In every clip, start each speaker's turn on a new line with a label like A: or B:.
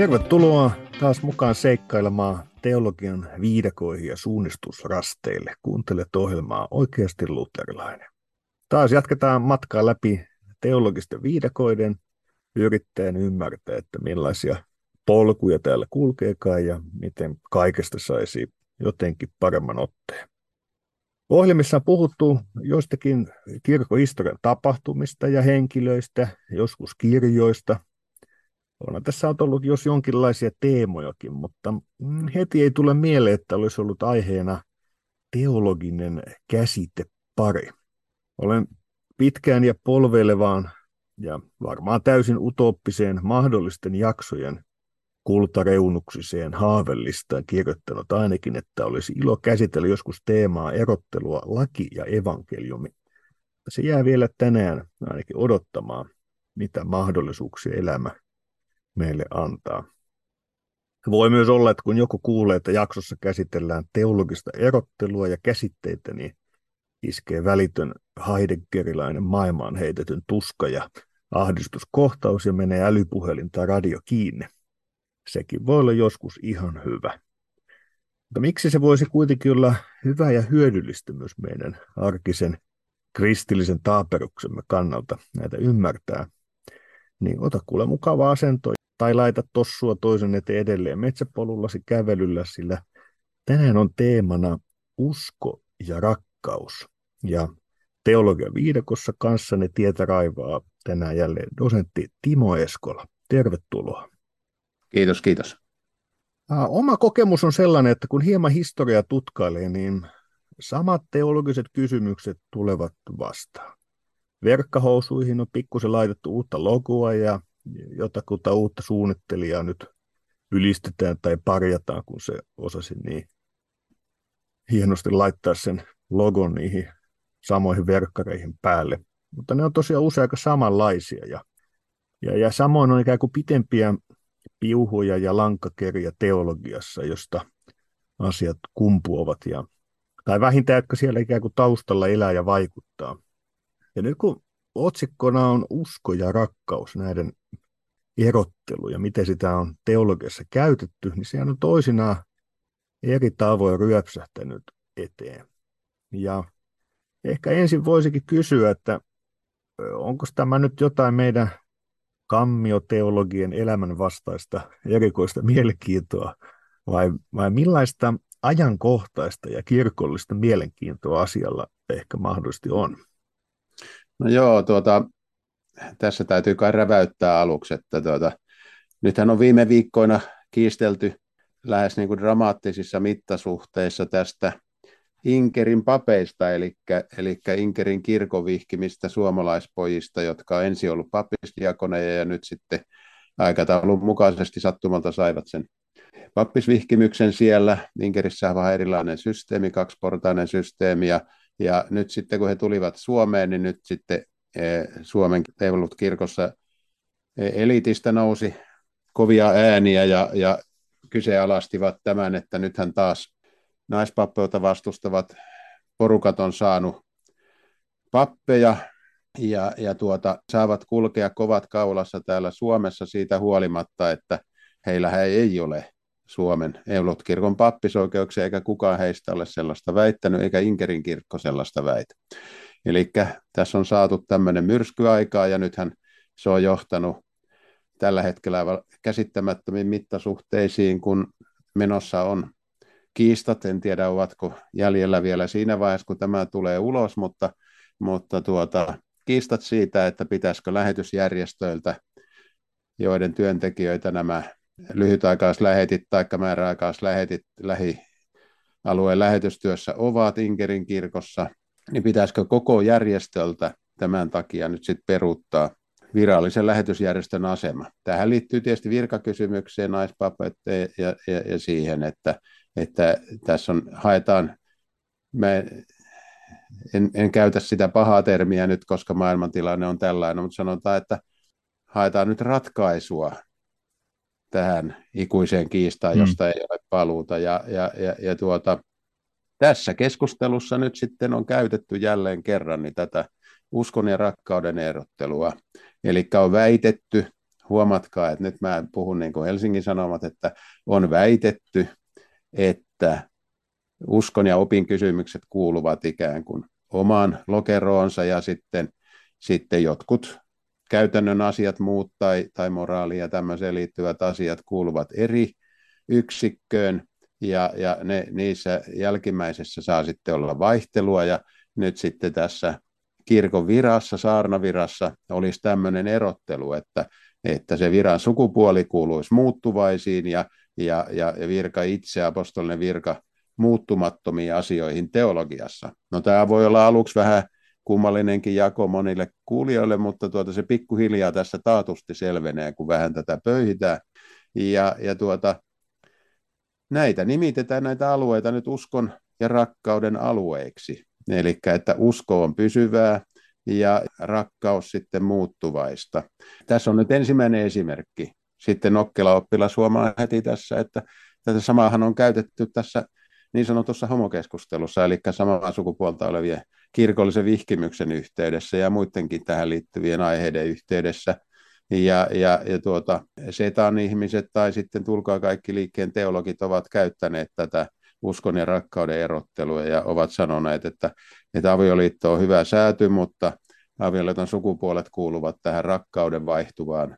A: Tervetuloa taas mukaan seikkailemaan teologian viidakoihin ja suunnistusrasteille. Kuuntelet ohjelmaa Oikeasti luterilainen. Taas jatketaan matkaa läpi teologisten viidakoiden yrittäen ymmärtää, että millaisia polkuja täällä kulkeekaan ja miten kaikesta saisi jotenkin paremman otteen. Ohjelmissa on puhuttu joistakin kirkkohistorian tapahtumista ja henkilöistä, joskus kirjoista. Onhan tässä on ollut jos jonkinlaisia teemojakin, mutta heti ei tule mieleen, että olisi ollut aiheena teologinen käsitepari. Olen pitkään ja polvelevaan ja varmaan täysin utoppiseen mahdollisten jaksojen kultareunuksiseen haavellistaan kirjoittanut ainakin, että olisi ilo käsitellä joskus teemaa erottelua laki ja evankeliumi. Se jää vielä tänään ainakin odottamaan, mitä mahdollisuuksia elämä meille antaa. Voi myös olla, että kun joku kuulee, että jaksossa käsitellään teologista erottelua ja käsitteitä, niin iskee välitön Heideggerilainen maailmaan heitetyn tuska ja ahdistuskohtaus ja menee älypuhelin tai radio kiinni. Sekin voi olla joskus ihan hyvä. Mutta miksi se voisi kuitenkin olla hyvä ja hyödyllistä myös meidän arkisen kristillisen taaperuksemme kannalta näitä ymmärtää, niin ota kuule mukava asento tai laita tossua toisen eteen edelleen metsäpolullasi kävelyllä, sillä tänään on teemana usko ja rakkaus. Ja teologian viidakossa kanssani tietä raivaa tänään jälleen dosentti Timo Eskola. Tervetuloa.
B: Kiitos, kiitos.
A: Oma kokemus on sellainen, että kun hieman historiaa tutkailee, niin samat teologiset kysymykset tulevat vastaan. Verkkahousuihin on pikkusen laitettu uutta logoa ja jotakuta uutta suunnittelijaa nyt ylistetään tai parjataan, kun se osasi niin hienosti laittaa sen logon niihin samoihin verkkareihin päälle. Mutta ne on tosiaan usein aika samanlaisia ja, ja, ja samoin on ikään kuin pitempiä piuhuja ja lankakeriä teologiassa, josta asiat kumpuovat ja, tai vähintään, jotka siellä ikään kuin taustalla elää ja vaikuttaa. Ja nyt kun otsikkona on usko ja rakkaus, näiden erottelu ja miten sitä on teologiassa käytetty, niin sehän on toisinaan eri tavoin ryöpsähtänyt eteen. Ja ehkä ensin voisikin kysyä, että onko tämä nyt jotain meidän kammioteologien elämän vastaista erikoista mielenkiintoa, vai, vai millaista ajankohtaista ja kirkollista mielenkiintoa asialla ehkä mahdollisesti on?
B: No joo, tuota, tässä täytyy kai räväyttää aluksi, että tuota, nythän on viime viikkoina kiistelty lähes niin kuin dramaattisissa mittasuhteissa tästä Inkerin papeista, eli, eli Inkerin kirkovihkimistä suomalaispojista, jotka on ensin ollut pappisdiakoneja ja nyt sitten aikataulun mukaisesti sattumalta saivat sen pappisvihkimyksen siellä. Inkerissä on vähän erilainen systeemi, kaksiportainen systeemi, ja, ja nyt sitten kun he tulivat Suomeen, niin nyt sitten e, Suomen teulut kirkossa e, elitistä nousi kovia ääniä ja, ja kyseenalaistivat tämän, että nythän taas naispappeutta vastustavat porukat on saanut pappeja ja, ja tuota, saavat kulkea kovat kaulassa täällä Suomessa siitä huolimatta, että heillä ei ole Suomen Eulut-kirkon pappisoikeuksia, eikä kukaan heistä ole sellaista väittänyt, eikä Inkerin kirkko sellaista väitä. Eli tässä on saatu tämmöinen myrskyaikaa, ja nythän se on johtanut tällä hetkellä käsittämättömiin mittasuhteisiin, kun menossa on kiistat, en tiedä ovatko jäljellä vielä siinä vaiheessa, kun tämä tulee ulos, mutta, mutta tuota, kiistat siitä, että pitäisikö lähetysjärjestöiltä, joiden työntekijöitä nämä lyhytaikaislähetit tai määräaikaislähetit lähialueen lähetystyössä ovat Inkerin kirkossa, niin pitäisikö koko järjestöltä tämän takia nyt sitten peruuttaa virallisen lähetysjärjestön asema. Tähän liittyy tietysti virkakysymykseen, naispapetteen ja, ja, ja siihen, että että tässä on, haetaan, mä en, en käytä sitä pahaa termiä nyt, koska maailmantilanne on tällainen, mutta sanotaan, että haetaan nyt ratkaisua tähän ikuiseen kiistaan, mm. josta mm. ei ole paluuta. Ja, ja, ja, ja tuota, tässä keskustelussa nyt sitten on käytetty jälleen kerran niin tätä uskon ja rakkauden erottelua. Eli on väitetty huomatkaa, että nyt mä puhun niin kuin Helsingin Sanomat, että on väitetty, että uskon ja opin kysymykset kuuluvat ikään kuin omaan lokeroonsa ja sitten, sitten jotkut käytännön asiat muut tai, tai moraali ja tämmöiseen liittyvät asiat kuuluvat eri yksikköön ja, ja ne, niissä jälkimmäisessä saa sitten olla vaihtelua ja nyt sitten tässä kirkon virassa, saarnavirassa olisi tämmöinen erottelu, että, että se viran sukupuoli kuuluisi muuttuvaisiin ja, ja, ja virka itse, apostolinen virka, muuttumattomiin asioihin teologiassa. No tämä voi olla aluksi vähän kummallinenkin jako monille kuulijoille, mutta tuota, se pikkuhiljaa tässä taatusti selvenee, kun vähän tätä pöyhitään. Ja, ja tuota, näitä nimitetään näitä alueita nyt uskon ja rakkauden alueiksi. Eli että usko on pysyvää ja rakkaus sitten muuttuvaista. Tässä on nyt ensimmäinen esimerkki. Sitten Nokkela oppilas huomaa heti tässä, että tätä samaahan on käytetty tässä niin sanotussa homokeskustelussa, eli samaa sukupuolta olevien kirkollisen vihkimyksen yhteydessä ja muidenkin tähän liittyvien aiheiden yhteydessä. Ja, ja, ja tuota, setan ihmiset tai sitten tulkaa kaikki liikkeen teologit ovat käyttäneet tätä uskon ja rakkauden erottelua ja ovat sanoneet, että, että avioliitto on hyvä sääty, mutta avioliiton sukupuolet kuuluvat tähän rakkauden vaihtuvaan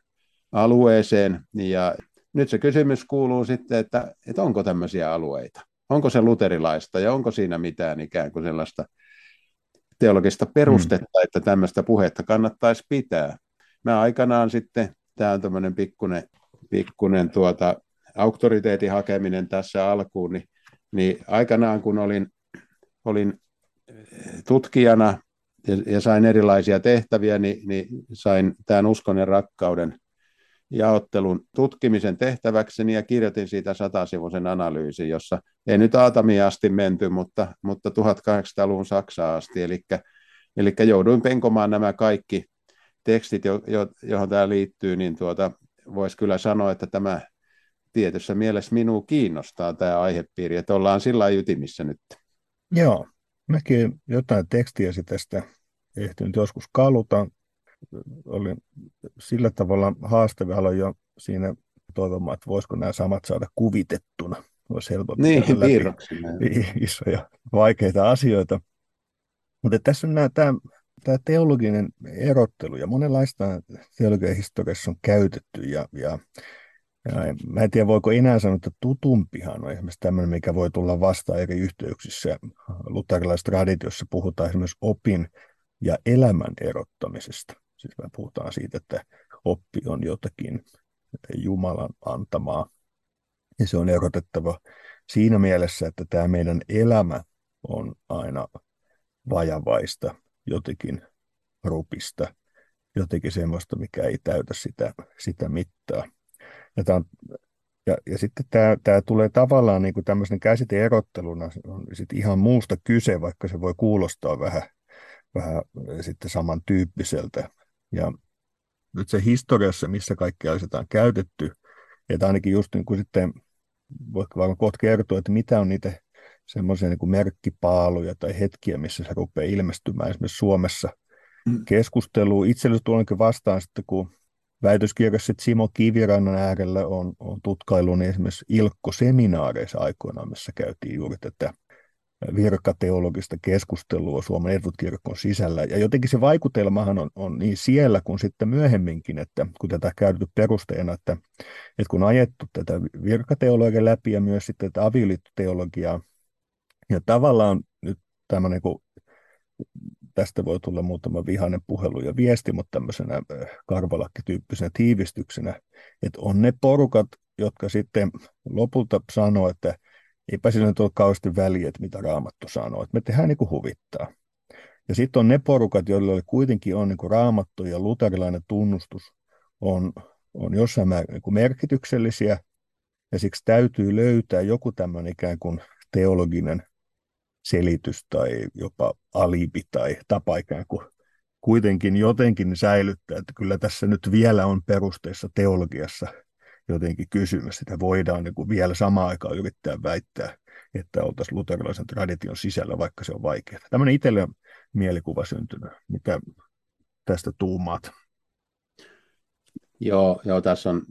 B: alueeseen. Ja nyt se kysymys kuuluu sitten, että, että onko tämmöisiä alueita? Onko se luterilaista ja onko siinä mitään ikään kuin sellaista teologista perustetta, mm. että tämmöistä puhetta kannattaisi pitää? Mä aikanaan sitten, tämä on tämmöinen pikkunen, pikkunen tuota, auktoriteetin hakeminen tässä alkuun, niin, niin aikanaan kun olin, olin tutkijana ja, ja sain erilaisia tehtäviä, niin, niin sain tämän uskon ja rakkauden jaottelun tutkimisen tehtäväkseni ja kirjoitin siitä satasivuisen analyysin, jossa ei nyt Aatamia asti menty, mutta, mutta 1800-luvun Saksaa asti, eli, eli jouduin penkomaan nämä kaikki tekstit, jo, jo, johon tämä liittyy, niin tuota, voisi kyllä sanoa, että tämä tietyssä mielessä minua kiinnostaa tämä aihepiiri, että ollaan sillä ytimissä nyt.
A: Joo, mäkin jotain tekstiä tästä ehtinyt joskus kaluta, oli sillä tavalla haastavia aloja jo siinä toivomaan, että voisiko nämä samat saada kuvitettuna. Olisi helpompi
B: niin,
A: isoja vaikeita asioita. Mutta tässä on nämä, tämä, tämä teologinen erottelu ja monenlaista teologian historiassa on käytetty ja, ja ja mä en tiedä, voiko enää sanoa, että tutumpihan on esimerkiksi tämmöinen, mikä voi tulla vastaan eri yhteyksissä. Luterilaisessa traditiossa puhutaan esimerkiksi opin ja elämän erottamisesta. Siis me puhutaan siitä, että oppi on jotakin Jumalan antamaa. Ja se on erotettava siinä mielessä, että tämä meidän elämä on aina vajavaista, jotenkin rupista, jotenkin semmoista, mikä ei täytä sitä, sitä mittaa. Ja, tämä on, ja, ja sitten tämä, tämä tulee tavallaan niin kuin tämmöisen käsiteerotteluna on sit ihan muusta kyse, vaikka se voi kuulostaa vähän, vähän sitten samantyyppiseltä. Ja nyt se historiassa, missä kaikkea sitä on käytetty, että ainakin just niin kuin sitten, voitko varmaan kohta kertoa, että mitä on niitä semmoisia niin merkkipaaluja tai hetkiä, missä se rupeaa ilmestymään esimerkiksi Suomessa mm. keskusteluun. Itsellesi tuonkin vastaan sitten, kun väitöskirjassa Simo Kivirannan äärellä on, on tutkailu niin esimerkiksi Ilkko-seminaareissa aikoinaan, missä käytiin juuri tätä virkateologista keskustelua Suomen etutkirkon sisällä. Ja jotenkin se vaikutelmahan on, on niin siellä kuin sitten myöhemminkin, että kun tätä käytetty perusteena, että, että kun ajettu tätä virkateologiaa läpi ja myös sitten tätä avioliittoteologiaa, ja tavallaan nyt tämä niin kuin, tästä voi tulla muutama vihainen puhelu ja viesti, mutta tämmöisenä karvalakki-tyyppisenä tiivistyksenä, että on ne porukat, jotka sitten lopulta sanoo, että eipä sillä nyt ole kauheasti väliä, että mitä Raamattu sanoo, että me tehdään niin kuin huvittaa. Ja sitten on ne porukat, joilla kuitenkin on niin kuin raamattu ja luterilainen tunnustus on, on jossain määrin niin kuin merkityksellisiä, ja siksi täytyy löytää joku tämmöinen ikään kuin teologinen selitys tai jopa alibi tai tapa ikään kuin kuitenkin jotenkin säilyttää, että kyllä tässä nyt vielä on perusteissa teologiassa jotenkin kysymys. Sitä voidaan niin kuin vielä samaan aikaan yrittää väittää, että oltaisiin luterilaisen tradition sisällä, vaikka se on vaikeaa. Tämmöinen itselle mielikuva syntynyt. Mitä tästä tuumaat?
B: Joo, joo, tässä on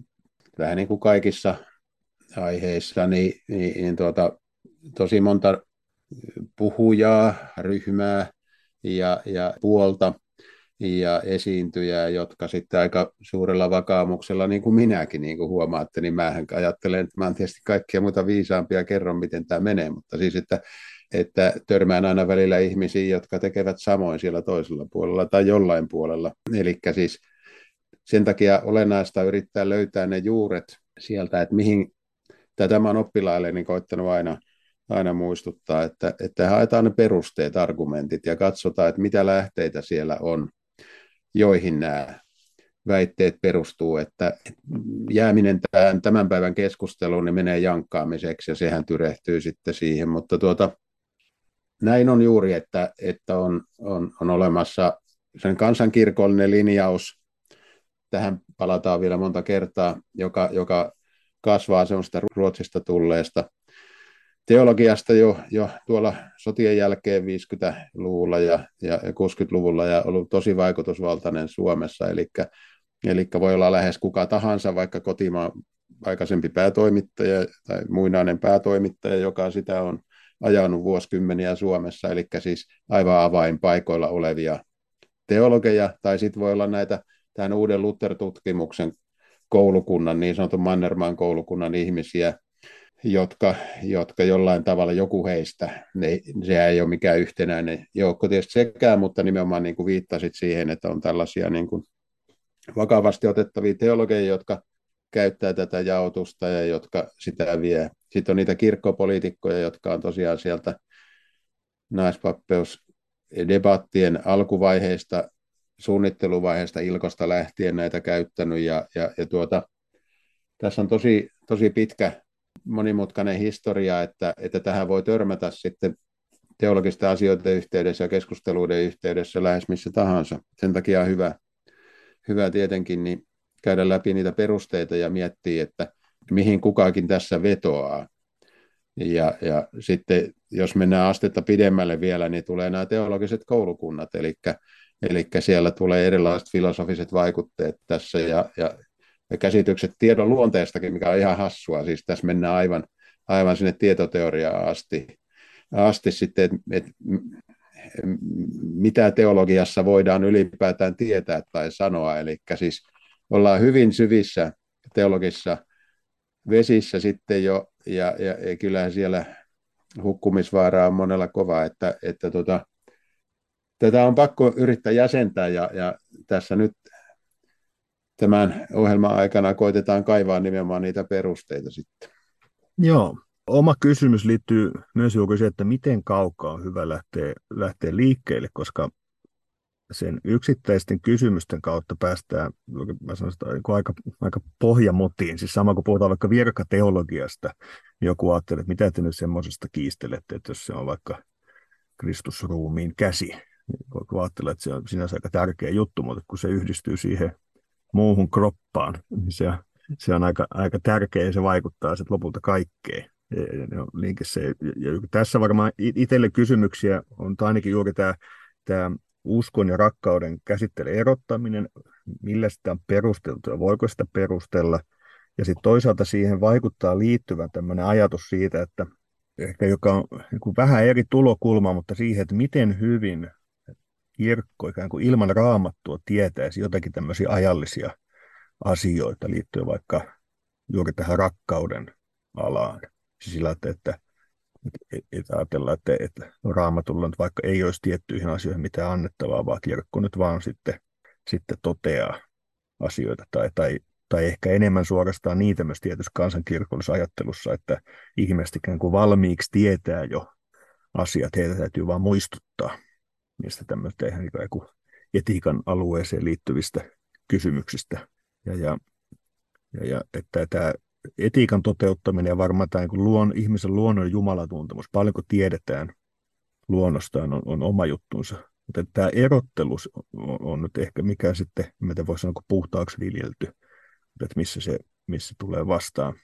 B: vähän niin kuin kaikissa aiheissa, niin, niin, niin tuota, tosi monta puhujaa, ryhmää ja, ja puolta ja esiintyjää, jotka sitten aika suurella vakaamuksella, niin kuin minäkin, niin kuin huomaatte, niin mä ajattelen, että mä oon tietysti kaikkia muita viisaampia kerron, miten tämä menee, mutta siis, että, että törmään aina välillä ihmisiä, jotka tekevät samoin siellä toisella puolella tai jollain puolella. Eli siis sen takia olennaista yrittää löytää ne juuret sieltä, että mihin, tämä on oppilaille niin koittanut aina, aina muistuttaa, että, että haetaan ne perusteet, argumentit ja katsotaan, että mitä lähteitä siellä on, joihin nämä väitteet perustuu, että jääminen tämän, tämän päivän keskusteluun niin menee jankkaamiseksi ja sehän tyrehtyy sitten siihen, mutta tuota, näin on juuri, että, että on, on, on olemassa sen kansankirkollinen linjaus, tähän palataan vielä monta kertaa, joka, joka kasvaa semmoista Ruotsista tulleesta teologiasta jo, jo tuolla sotien jälkeen 50-luvulla ja, ja 60-luvulla ja ollut tosi vaikutusvaltainen Suomessa, eli, eli voi olla lähes kuka tahansa, vaikka kotimaan aikaisempi päätoimittaja tai muinainen päätoimittaja, joka sitä on ajanut vuosikymmeniä Suomessa, eli siis aivan avainpaikoilla olevia teologeja, tai sitten voi olla näitä tämän uuden Luther-tutkimuksen koulukunnan, niin sanotun Mannermaan koulukunnan ihmisiä, jotka, jotka jollain tavalla joku heistä, ne, se ei ole mikään yhtenäinen joukko tietysti sekään, mutta nimenomaan niin kuin viittasit siihen, että on tällaisia niin kuin vakavasti otettavia teologeja, jotka käyttää tätä jaotusta ja jotka sitä vie. Sitten on niitä kirkkopoliitikkoja, jotka on tosiaan sieltä naispappeusdebattien alkuvaiheista, suunnitteluvaiheesta Ilkosta lähtien näitä käyttänyt ja, ja, ja tuota, tässä on tosi, tosi pitkä monimutkainen historia, että, että tähän voi törmätä sitten teologisten asioiden yhteydessä ja keskusteluiden yhteydessä lähes missä tahansa. Sen takia on hyvä, hyvä tietenkin niin käydä läpi niitä perusteita ja miettiä, että mihin kukakin tässä vetoaa. Ja, ja sitten jos mennään astetta pidemmälle vielä, niin tulee nämä teologiset koulukunnat, eli, eli siellä tulee erilaiset filosofiset vaikutteet tässä ja, ja käsitykset tiedon luonteestakin, mikä on ihan hassua. Siis tässä mennään aivan, aivan sinne tietoteoriaan asti, asti sitten, että et, mitä teologiassa voidaan ylipäätään tietää tai sanoa. Eli siis ollaan hyvin syvissä teologissa vesissä sitten jo, ja, ja, ja kyllähän siellä hukkumisvaara on monella kova, että, että tota, tätä on pakko yrittää jäsentää, ja, ja tässä nyt tämän ohjelman aikana koitetaan kaivaa nimenomaan niitä perusteita sitten.
A: Joo. Oma kysymys liittyy myös juuri siihen, että miten kaukaa on hyvä lähteä, lähteä liikkeelle, koska sen yksittäisten kysymysten kautta päästään mä sanon sitä, niin aika, aika pohjamotiin. Siis sama kuin puhutaan vaikka virkateologiasta, niin joku ajattelee, että mitä te nyt semmoisesta kiistelette, että jos se on vaikka Kristusruumiin käsi, niin ajatella, että se on sinänsä aika tärkeä juttu, mutta kun se yhdistyy siihen muuhun kroppaan, niin se, se on aika, aika tärkeä ja se vaikuttaa sitten lopulta kaikkeen. Linkissä. Ja tässä varmaan itselle kysymyksiä on ainakin juuri tämä, tämä uskon ja rakkauden käsitteiden erottaminen, millä sitä on perusteltu ja voiko sitä perustella. Ja sitten toisaalta siihen vaikuttaa liittyvän tämmöinen ajatus siitä, että ehkä joka on niin vähän eri tulokulma, mutta siihen, että miten hyvin kirkko ikään kuin ilman raamattua tietäisi jotakin tämmöisiä ajallisia asioita liittyen vaikka juuri tähän rakkauden alaan. Siis sillä, että, että, että, että ajatellaan, että, että raamatulla nyt vaikka ei olisi tiettyihin asioihin mitään annettavaa, vaan kirkko nyt vaan sitten, sitten toteaa asioita tai, tai, tai ehkä enemmän suorastaan niitä myös tietysti kansankirkollisessa ajattelussa, että ihmiset ikään kuin valmiiksi tietää jo asiat, heitä täytyy vaan muistuttaa niistä tämmöistä ihan niin etiikan alueeseen liittyvistä kysymyksistä. Ja, ja, ja, ja että tämä etiikan toteuttaminen ja varmaan tämä niin luon, ihmisen luonnon jumalatuntemus, paljonko tiedetään luonnostaan, on, on oma juttunsa. Mutta tämä erottelu on, on nyt ehkä mikä sitten, mitä voisi sanoa, puhtaaksi viljelty, että missä se, missä tulee vastaan.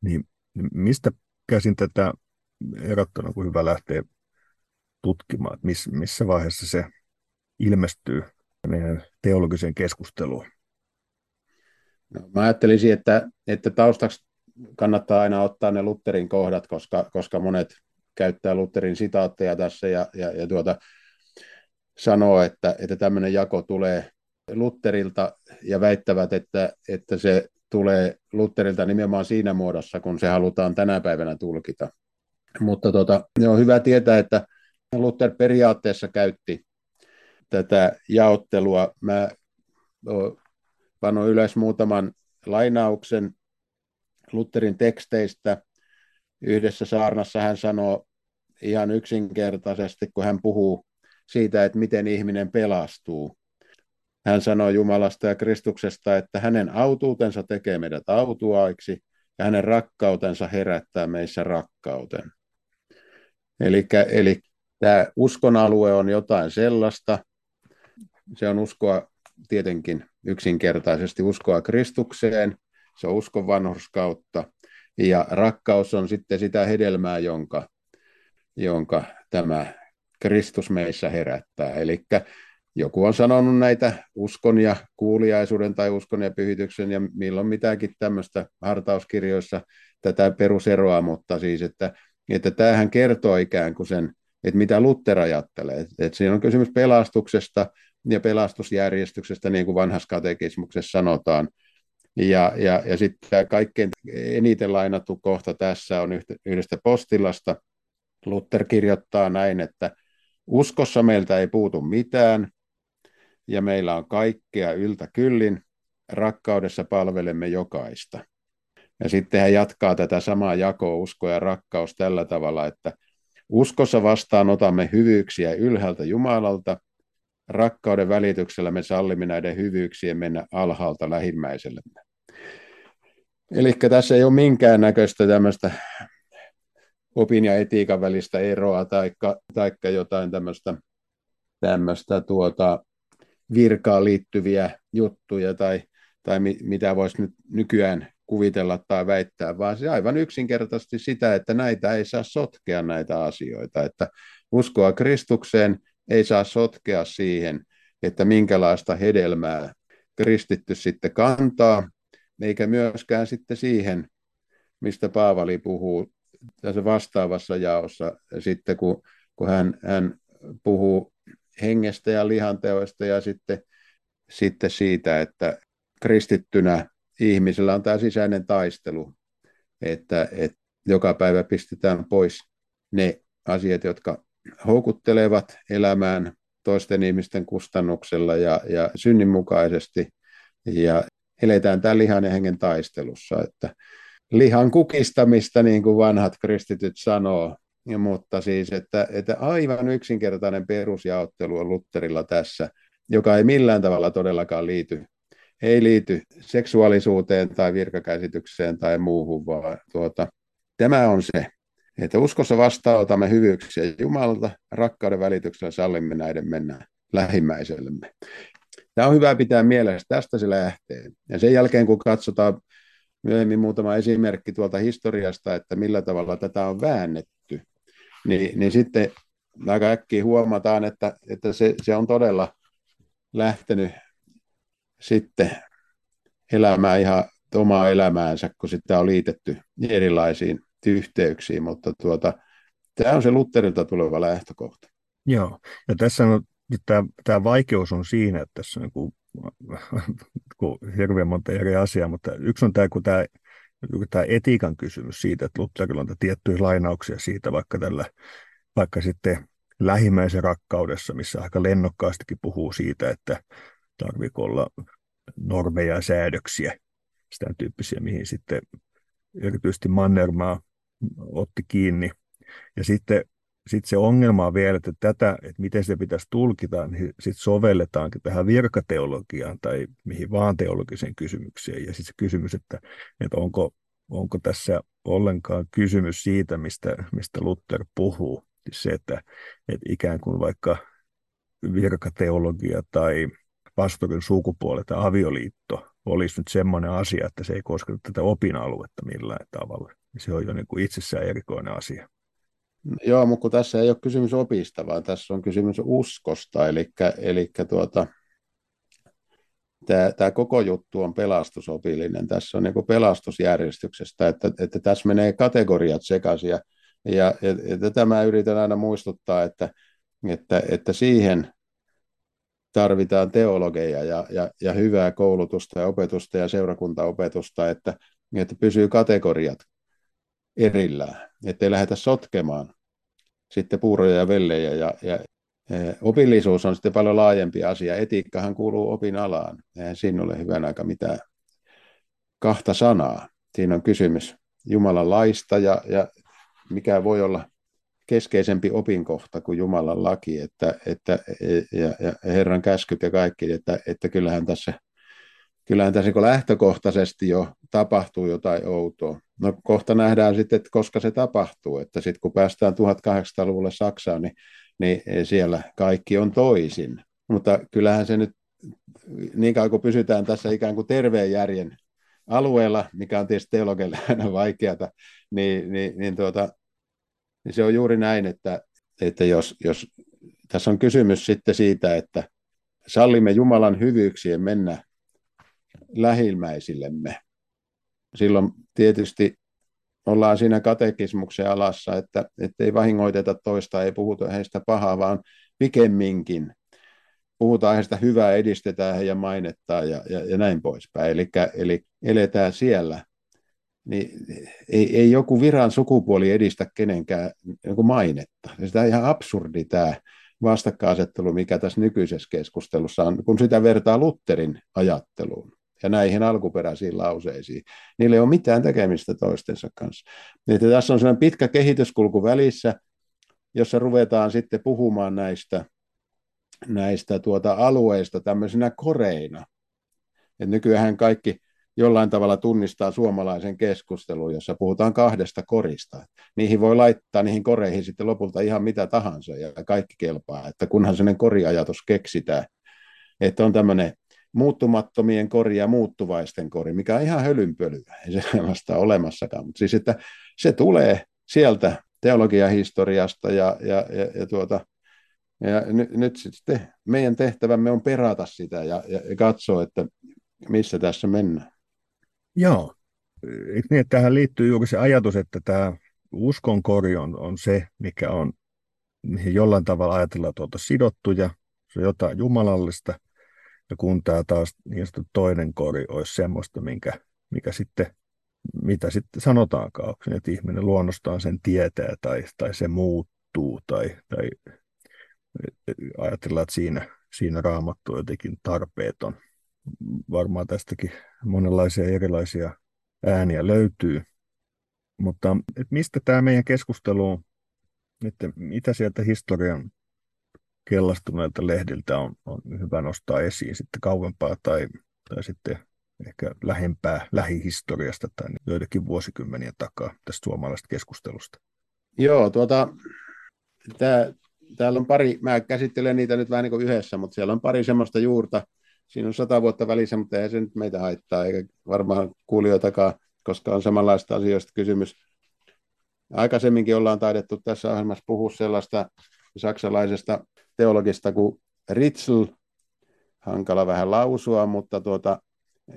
A: Niin mistä käsin tätä erottelua, kun hyvä lähteä tutkimaan, että miss, missä vaiheessa se ilmestyy meidän teologiseen keskusteluun?
B: No, mä ajattelisin, että, että taustaksi kannattaa aina ottaa ne Lutherin kohdat, koska, koska monet käyttää Lutherin sitaatteja tässä ja, ja, ja tuota, sanoo, että, että tämmöinen jako tulee Lutherilta ja väittävät, että, että se tulee Lutherilta nimenomaan siinä muodossa, kun se halutaan tänä päivänä tulkita. Mutta tota, on hyvä tietää, että Luther periaatteessa käytti tätä jaottelua. Mä panoin ylös muutaman lainauksen Lutherin teksteistä. Yhdessä saarnassa hän sanoo ihan yksinkertaisesti, kun hän puhuu siitä, että miten ihminen pelastuu. Hän sanoo Jumalasta ja Kristuksesta, että hänen autuutensa tekee meidät autuaiksi ja hänen rakkautensa herättää meissä rakkauten. Eli tämä uskon alue on jotain sellaista, se on uskoa tietenkin yksinkertaisesti uskoa Kristukseen, se on uskon vanhurskautta, ja rakkaus on sitten sitä hedelmää, jonka, jonka tämä Kristus meissä herättää. Eli joku on sanonut näitä uskon ja kuuliaisuuden tai uskon ja pyhityksen ja milloin mitäkin tämmöistä hartauskirjoissa tätä peruseroa, mutta siis, että, että tämähän kertoo ikään kuin sen, että mitä Luther ajattelee. Että siinä on kysymys pelastuksesta ja pelastusjärjestyksestä, niin kuin vanhassa katekismuksessa sanotaan. Ja, ja, ja sitten kaikkein eniten lainattu kohta tässä on yhdestä postilasta. Luther kirjoittaa näin, että uskossa meiltä ei puutu mitään, ja meillä on kaikkea yltä kyllin, rakkaudessa palvelemme jokaista. Ja sitten hän jatkaa tätä samaa jakoa, usko ja rakkaus tällä tavalla, että uskossa vastaan otamme hyvyyksiä ylhäältä Jumalalta, rakkauden välityksellä me sallimme näiden hyvyyksien mennä alhaalta lähimmäisellemme. Eli tässä ei ole minkäännäköistä tämmöistä opin ja etiikan välistä eroa tai jotain tämmöistä, tämmöistä tuota, virkaan liittyviä juttuja tai, tai mi, mitä voisi nyt nykyään kuvitella tai väittää, vaan se aivan yksinkertaisesti sitä, että näitä ei saa sotkea näitä asioita, että uskoa Kristukseen ei saa sotkea siihen, että minkälaista hedelmää kristitty sitten kantaa, eikä myöskään sitten siihen, mistä Paavali puhuu tässä vastaavassa jaossa sitten, kun, kun hän, hän puhuu hengestä ja lihanteoista ja sitten, sitten siitä, että kristittynä ihmisellä on tämä sisäinen taistelu, että, että joka päivä pistetään pois ne asiat, jotka houkuttelevat elämään toisten ihmisten kustannuksella ja, ja synninmukaisesti ja eletään tämän lihan ja hengen taistelussa, että lihan kukistamista, niin kuin vanhat kristityt sanoo, ja, mutta siis, että, että aivan yksinkertainen perusjaottelu on Lutterilla tässä, joka ei millään tavalla todellakaan liity, ei liity seksuaalisuuteen tai virkakäsitykseen tai muuhun, vaan tuota, tämä on se, että uskossa vastaanotamme hyvyyksiä Jumalalta, rakkauden välityksellä sallimme näiden mennä lähimmäisellemme. Tämä on hyvä pitää mielessä, tästä se lähtee. Ja sen jälkeen, kun katsotaan myöhemmin muutama esimerkki tuolta historiasta, että millä tavalla tätä on väännetty, niin, niin sitten aika äkkiä huomataan, että, että se, se on todella lähtenyt sitten elämään ihan omaa elämäänsä, kun sitä on liitetty erilaisiin yhteyksiin, mutta tuota, tämä on se Lutterilta tuleva lähtökohta.
A: Joo, ja tässä on tämä, tämä vaikeus on siinä, että tässä on niin kuin, kuin hirveän monta eri asiaa, mutta yksi on tämä, kun tämä, tämä etiikan kysymys siitä, että Lutherilla on tiettyjä lainauksia siitä, vaikka tällä, vaikka sitten lähimmäisen rakkaudessa, missä aika lennokkaastikin puhuu siitä, että tarviko olla normeja ja säädöksiä, sitä tyyppisiä, mihin sitten erityisesti Mannermaa otti kiinni. Ja sitten sit se ongelma on vielä, että tätä, että miten se pitäisi tulkita, niin sitten sovelletaankin tähän virkateologiaan tai mihin vaan teologiseen kysymykseen. Ja sitten se kysymys, että, että onko, onko tässä ollenkaan kysymys siitä, mistä, mistä Luther puhuu. Siis se, että, että ikään kuin vaikka virkateologia tai pastorin sukupuoli tai avioliitto olisi nyt semmoinen asia, että se ei kosketa tätä opinaluetta millään tavalla. Se on jo niin kuin itsessään erikoinen asia.
B: Joo, mutta kun tässä ei ole kysymys opista, vaan tässä on kysymys uskosta, eli, eli tuota, tämä, tämä koko juttu on pelastusopillinen. Tässä on niin pelastusjärjestyksestä, että, että tässä menee kategoriat sekaisin. Ja, ja, ja tätä mä yritän aina muistuttaa, että, että, että siihen tarvitaan teologeja ja, ja, ja hyvää koulutusta ja opetusta ja seurakuntaopetusta, että, että pysyy kategoriat erillään, ettei lähdetä sotkemaan sitten puuroja ja vellejä ja, ja Opillisuus on sitten paljon laajempi asia. Etiikkahan kuuluu opin alaan. Eihän siinä ole hyvän aika mitään kahta sanaa. Siinä on kysymys Jumalan laista ja, ja mikä voi olla keskeisempi opinkohta kuin Jumalan laki että, että, ja, ja Herran käskyt ja kaikki, että, että kyllähän tässä, kyllähän tässä niin lähtökohtaisesti jo tapahtuu jotain outoa. No kohta nähdään sitten, että koska se tapahtuu, että sitten kun päästään 1800-luvulle Saksaan, niin niin siellä kaikki on toisin. Mutta kyllähän se nyt, niin kauan kuin pysytään tässä ikään kuin terveen järjen alueella, mikä on tietysti teologille aina vaikeata, niin, niin, niin, tuota, niin se on juuri näin, että, että jos, jos tässä on kysymys sitten siitä, että sallimme Jumalan hyvyyksien mennä lähimmäisillemme, silloin tietysti ollaan siinä katekismuksen alassa, että ei vahingoiteta toista, ei puhuta heistä pahaa, vaan pikemminkin puhutaan heistä hyvää, edistetään heidän mainettaan ja, ja, ja näin poispäin. Eli, eli eletään siellä. Niin ei, ei joku viran sukupuoli edistä kenenkään joku mainetta. Sitä on ihan absurdi tämä vastakkainasettelu, mikä tässä nykyisessä keskustelussa on, kun sitä vertaa Lutterin ajatteluun ja näihin alkuperäisiin lauseisiin. Niillä ei ole mitään tekemistä toistensa kanssa. Että tässä on sellainen pitkä kehityskulku välissä, jossa ruvetaan sitten puhumaan näistä, näistä tuota alueista tämmöisenä koreina. Et nykyään kaikki jollain tavalla tunnistaa suomalaisen keskustelun, jossa puhutaan kahdesta korista. Niihin voi laittaa niihin koreihin sitten lopulta ihan mitä tahansa ja kaikki kelpaa, että kunhan sellainen koriajatus keksitään, että on tämmöinen muuttumattomien kori ja muuttuvaisten kori, mikä on ihan hölynpölyä, ei se sellaista olemassakaan, mutta siis että se tulee sieltä teologiahistoriasta ja, ja, ja, ja, tuota, ja nyt, nyt sitten meidän tehtävämme on perata sitä ja, ja, ja katsoa, että missä tässä mennään.
A: Joo, niin, että tähän liittyy juuri se ajatus, että tämä uskon kori on, on se, mikä on mihin jollain tavalla ajatellaan tuota sidottu ja se on jotain jumalallista, ja kun tämä taas niin toinen kori olisi semmoista, minkä, mikä sitten, mitä sitten sanotaankaan, onko että ihminen luonnostaan sen tietää tai, tai se muuttuu tai, tai ajatellaan, että siinä, siinä raamattu on jotenkin tarpeeton. Varmaan tästäkin monenlaisia erilaisia ääniä löytyy. Mutta että mistä tämä meidän keskustelu, että mitä sieltä historian kellastuneilta lehdiltä on, on hyvä nostaa esiin sitten kauempaa tai, tai sitten ehkä lähempää lähihistoriasta tai joitakin vuosikymmeniä takaa tästä suomalaisesta keskustelusta.
B: Joo, tuota, tää, täällä on pari, mä käsittelen niitä nyt vähän niin kuin yhdessä, mutta siellä on pari semmoista juurta, siinä on sata vuotta välissä, mutta ei se nyt meitä haittaa, eikä varmaan kuulijoitakaan, koska on samanlaista asioista kysymys. Aikaisemminkin ollaan taidettu tässä ohjelmassa puhua sellaista saksalaisesta teologista kuin Ritzel, hankala vähän lausua, mutta tuota,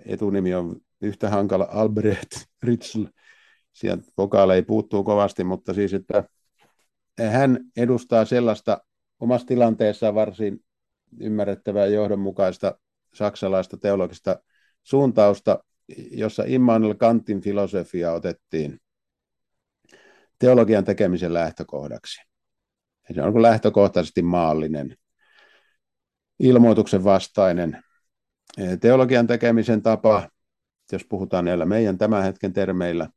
B: etunimi on yhtä hankala Albrecht Ritzel. Sieltä vokaaleja puuttuu kovasti, mutta siis, että hän edustaa sellaista omassa tilanteessaan varsin ymmärrettävää johdonmukaista saksalaista teologista suuntausta, jossa Immanuel Kantin filosofia otettiin teologian tekemisen lähtökohdaksi. Se on lähtökohtaisesti maallinen, ilmoituksen vastainen. Teologian tekemisen tapa, jos puhutaan näillä meidän tämän hetken termeillä,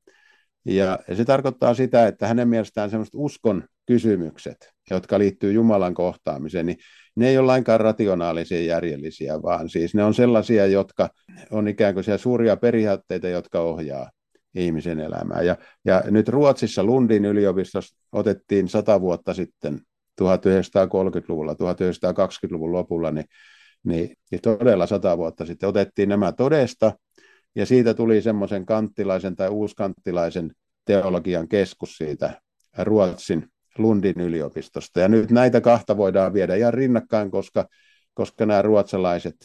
B: ja se tarkoittaa sitä, että hänen mielestään sellaiset uskon kysymykset, jotka liittyy Jumalan kohtaamiseen, niin ne ei ole lainkaan rationaalisia järjellisiä, vaan siis ne on sellaisia, jotka on ikään kuin suuria periaatteita, jotka ohjaa ihmisen elämää. Ja, ja nyt Ruotsissa Lundin yliopistossa otettiin sata vuotta sitten 1930-luvulla, 1920-luvun lopulla, niin, niin, niin todella sata vuotta sitten otettiin nämä todesta, ja siitä tuli semmoisen kanttilaisen tai uuskanttilaisen teologian keskus siitä Ruotsin Lundin yliopistosta. Ja nyt näitä kahta voidaan viedä ihan rinnakkain, koska, koska nämä ruotsalaiset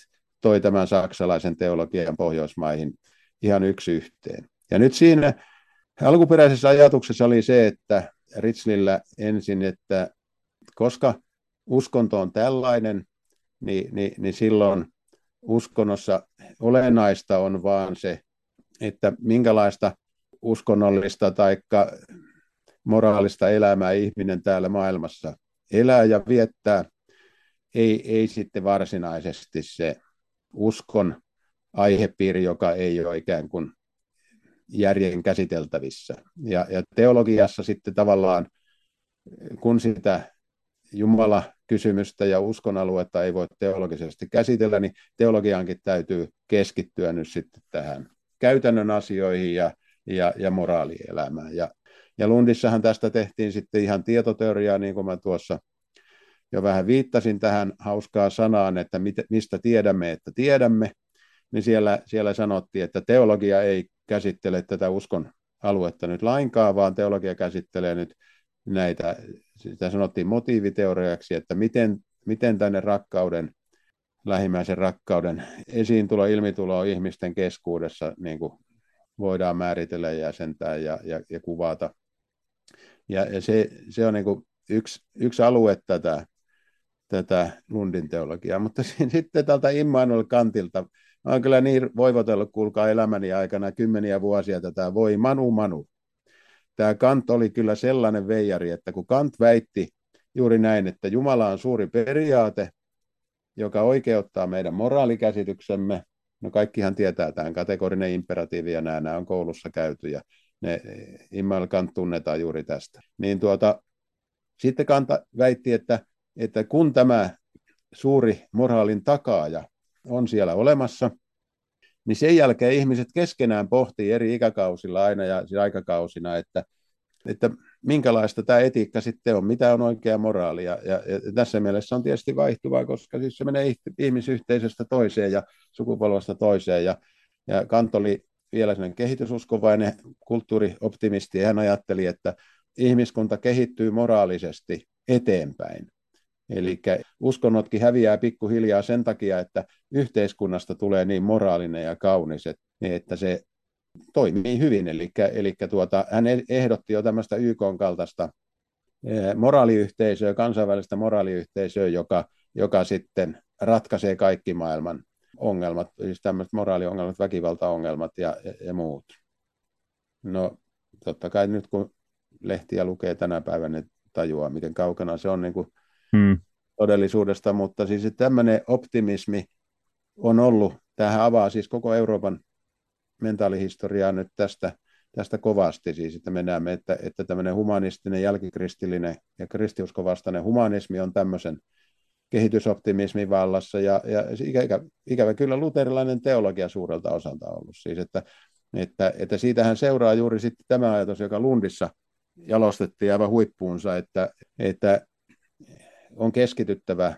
B: toi tämän saksalaisen teologian Pohjoismaihin ihan yksi yhteen. Ja nyt siinä alkuperäisessä ajatuksessa oli se, että Ritslillä ensin, että koska uskonto on tällainen, niin, niin, niin silloin uskonnossa olennaista on vaan se, että minkälaista uskonnollista tai moraalista elämää ihminen täällä maailmassa elää ja viettää, ei, ei sitten varsinaisesti se uskon aihepiiri, joka ei ole ikään kuin järjen käsiteltävissä. Ja, ja teologiassa sitten tavallaan, kun sitä Jumala-kysymystä ja uskonaluetta ei voi teologisesti käsitellä, niin teologiaankin täytyy keskittyä nyt sitten tähän käytännön asioihin ja, ja, ja moraalielämään. Ja, ja Lundissahan tästä tehtiin sitten ihan tietoteoriaa, niin kuin mä tuossa jo vähän viittasin tähän hauskaa sanaan, että mit, mistä tiedämme, että tiedämme, niin siellä, siellä sanottiin, että teologia ei käsittele tätä uskon aluetta nyt lainkaan, vaan teologia käsittelee nyt näitä, sitä sanottiin motiiviteoriaksi, että miten, miten tänne rakkauden, lähimmäisen rakkauden esiintulo, ilmitulo ihmisten keskuudessa niin kuin voidaan määritellä, jäsentää ja, ja, ja kuvata. Ja, ja se, se on niin kuin yksi, yksi alue tätä, tätä Lundin teologiaa, mutta sitten tältä Immanuel Kantilta, mä olen kyllä niin voivotellut, kuulkaa elämäni aikana kymmeniä vuosia tätä, voi Manu Manu. Tämä Kant oli kyllä sellainen veijari, että kun Kant väitti juuri näin, että Jumala on suuri periaate, joka oikeuttaa meidän moraalikäsityksemme, no kaikkihan tietää tämän kategorinen imperatiivi ja nämä, nämä on koulussa käyty ja ne Immanuel Kant tunnetaan juuri tästä. Niin tuota, sitten Kant väitti, että että kun tämä suuri moraalin takaaja on siellä olemassa, niin sen jälkeen ihmiset keskenään pohtii eri ikäkausilla aina ja siis aikakausina, että, että minkälaista tämä etiikka sitten on, mitä on oikea moraali. Ja, ja, ja tässä mielessä on tietysti vaihtuvaa, koska siis se menee ihmisyhteisöstä toiseen ja sukupolvesta toiseen. Ja, ja Kant oli vielä sellainen kehitysuskovainen kulttuurioptimisti, ja hän ajatteli, että ihmiskunta kehittyy moraalisesti eteenpäin. Eli uskonnotkin häviää pikkuhiljaa sen takia, että yhteiskunnasta tulee niin moraalinen ja kaunis, että se toimii hyvin. Eli, eli tuota, hän e-, ehdotti jo tämmöistä YK-kaltaista e, moraaliyhteisöä, kansainvälistä moraaliyhteisöä, joka, joka sitten ratkaisee kaikki maailman ongelmat, siis tämmöiset moraaliongelmat, väkivaltaongelmat ja, ja, ja muut. No totta kai nyt kun lehtiä lukee tänä päivänä, niin tajuaa, miten kaukana se on niin kuin hmm. todellisuudesta, mutta siis tämmöinen optimismi on ollut, tähän avaa siis koko Euroopan mentaalihistoriaa nyt tästä, tästä kovasti, siis että me näemme, että, että tämmöinen humanistinen, jälkikristillinen ja kristiuskovastainen humanismi on tämmöisen kehitysoptimismin vallassa, ja, ja ikävä, ikävä kyllä luterilainen teologia suurelta osalta ollut, siis että, että, että siitähän seuraa juuri sitten tämä ajatus, joka Lundissa jalostettiin aivan huippuunsa, että, että on keskityttävä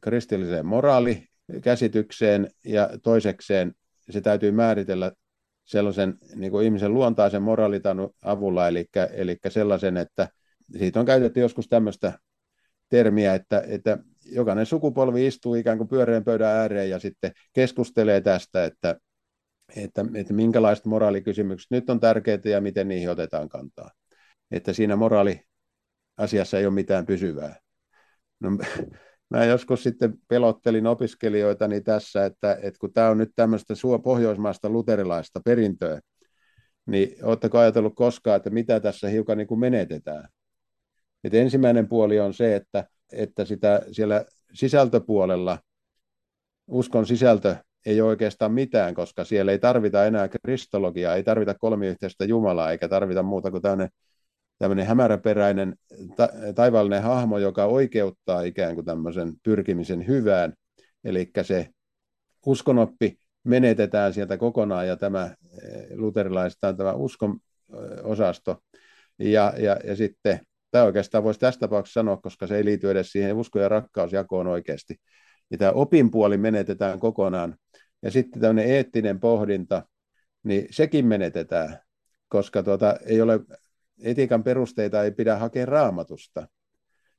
B: kristilliseen moraalikäsitykseen ja toisekseen se täytyy määritellä sellaisen niin kuin ihmisen luontaisen moraalitanun avulla, eli, eli sellaisen, että siitä on käytetty joskus tämmöistä termiä, että, että jokainen sukupolvi istuu ikään kuin pyöreän pöydän ääreen ja sitten keskustelee tästä, että, että, että minkälaiset moraalikysymykset nyt on tärkeitä ja miten niihin otetaan kantaa. Että siinä moraaliasiassa ei ole mitään pysyvää. No, mä joskus sitten pelottelin opiskelijoitani tässä, että, että kun tämä on nyt tämmöistä suo pohjoismaista luterilaista perintöä, niin oletteko ajatellut koskaan, että mitä tässä hiukan niin kuin menetetään? Et ensimmäinen puoli on se, että, että sitä siellä sisältöpuolella, uskon sisältö ei ole oikeastaan mitään, koska siellä ei tarvita enää kristologiaa, ei tarvita kolmiyhteistä Jumalaa, eikä tarvita muuta kuin tämmöinen tämmöinen hämäräperäinen ta- taivaallinen hahmo, joka oikeuttaa ikään kuin tämmöisen pyrkimisen hyvään, eli se uskonoppi menetetään sieltä kokonaan ja tämä eh, luterilaisista on tämä uskon osasto. Ja, ja, ja sitten, tämä oikeastaan voisi tästä tapauksessa sanoa, koska se ei liity edes siihen usko- ja rakkausjakoon oikeasti. Ja tämä opin puoli menetetään kokonaan. Ja sitten tämmöinen eettinen pohdinta, niin sekin menetetään, koska tuota, ei ole etiikan perusteita ei pidä hakea raamatusta.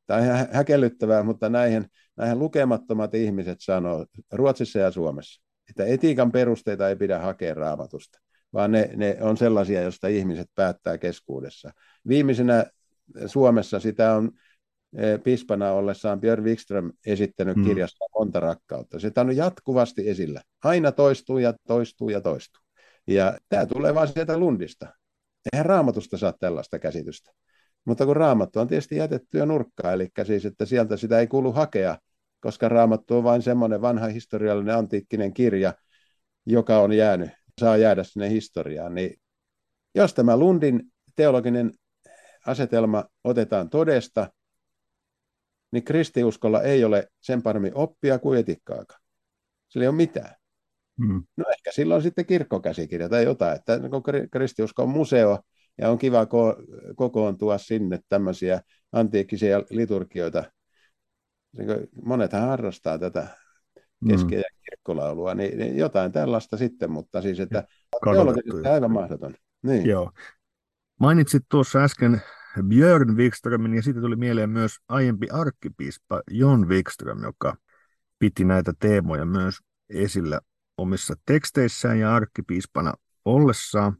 B: Tämä on ihan häkellyttävää, mutta näihin, näihin lukemattomat ihmiset sanoo Ruotsissa ja Suomessa, että etiikan perusteita ei pidä hakea raamatusta, vaan ne, ne on sellaisia, joista ihmiset päättää keskuudessa. Viimeisenä Suomessa sitä on e, pispana ollessaan Björn Wikström esittänyt mm. kirjassa monta rakkautta. Se on jatkuvasti esillä. Aina toistuu ja toistuu ja toistuu. Ja tämä tulee vain sieltä Lundista. Eihän raamatusta saa tällaista käsitystä. Mutta kun raamattu on tietysti jätetty jo nurkkaan, eli siis, että sieltä sitä ei kuulu hakea, koska raamattu on vain semmoinen vanha historiallinen antiikkinen kirja, joka on jäänyt, saa jäädä sinne historiaan. Niin jos tämä Lundin teologinen asetelma otetaan todesta, niin kristiuskolla ei ole sen paremmin oppia kuin etikkaakaan. Sillä ei ole mitään. Hmm. No ehkä silloin sitten kirkkokäsikirja tai jotain, että kun kristiusko on museo ja on kiva ko- kokoontua sinne tämmöisiä antiikkisia liturgioita. Niin monethan harrastaa tätä keski- ja kirkkolaulua, niin, niin jotain tällaista sitten, mutta siis, että teologisesti aivan mahdoton. Niin.
A: Joo. Mainitsit tuossa äsken Björn Wikströmin ja siitä tuli mieleen myös aiempi arkkipiispa Jon Wikström, joka piti näitä teemoja myös esillä omissa teksteissään ja arkkipiispana ollessaan,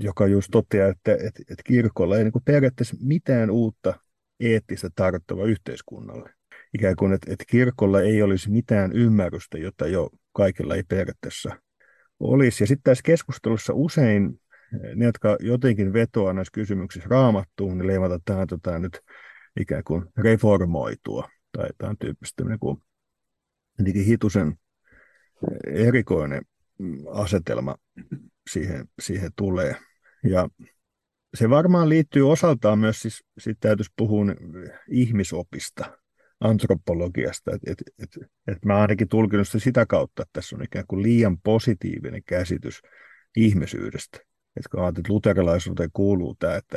A: joka just toteaa, että, että, että kirkolla ei niin periaatteessa mitään uutta eettistä tarttava yhteiskunnalle. Ikään kuin, että, että kirkolla ei olisi mitään ymmärrystä, jota jo kaikilla ei periaatteessa olisi. Ja sitten tässä keskustelussa usein ne, jotka jotenkin vetoaa näissä kysymyksissä raamattuun, niin leimataan tähän tota, nyt ikään kuin reformoitua tai tämän tyyppistä niin kuin, hitusen erikoinen asetelma siihen, siihen tulee. Ja se varmaan liittyy osaltaan myös, siis, sit täytyisi puhua ihmisopista, antropologiasta, että et, et, et mä ainakin tulkinut sitä kautta, että tässä on ikään kuin liian positiivinen käsitys ihmisyydestä. Että ajatellaan, että luterilaisuuteen kuuluu tämä, että,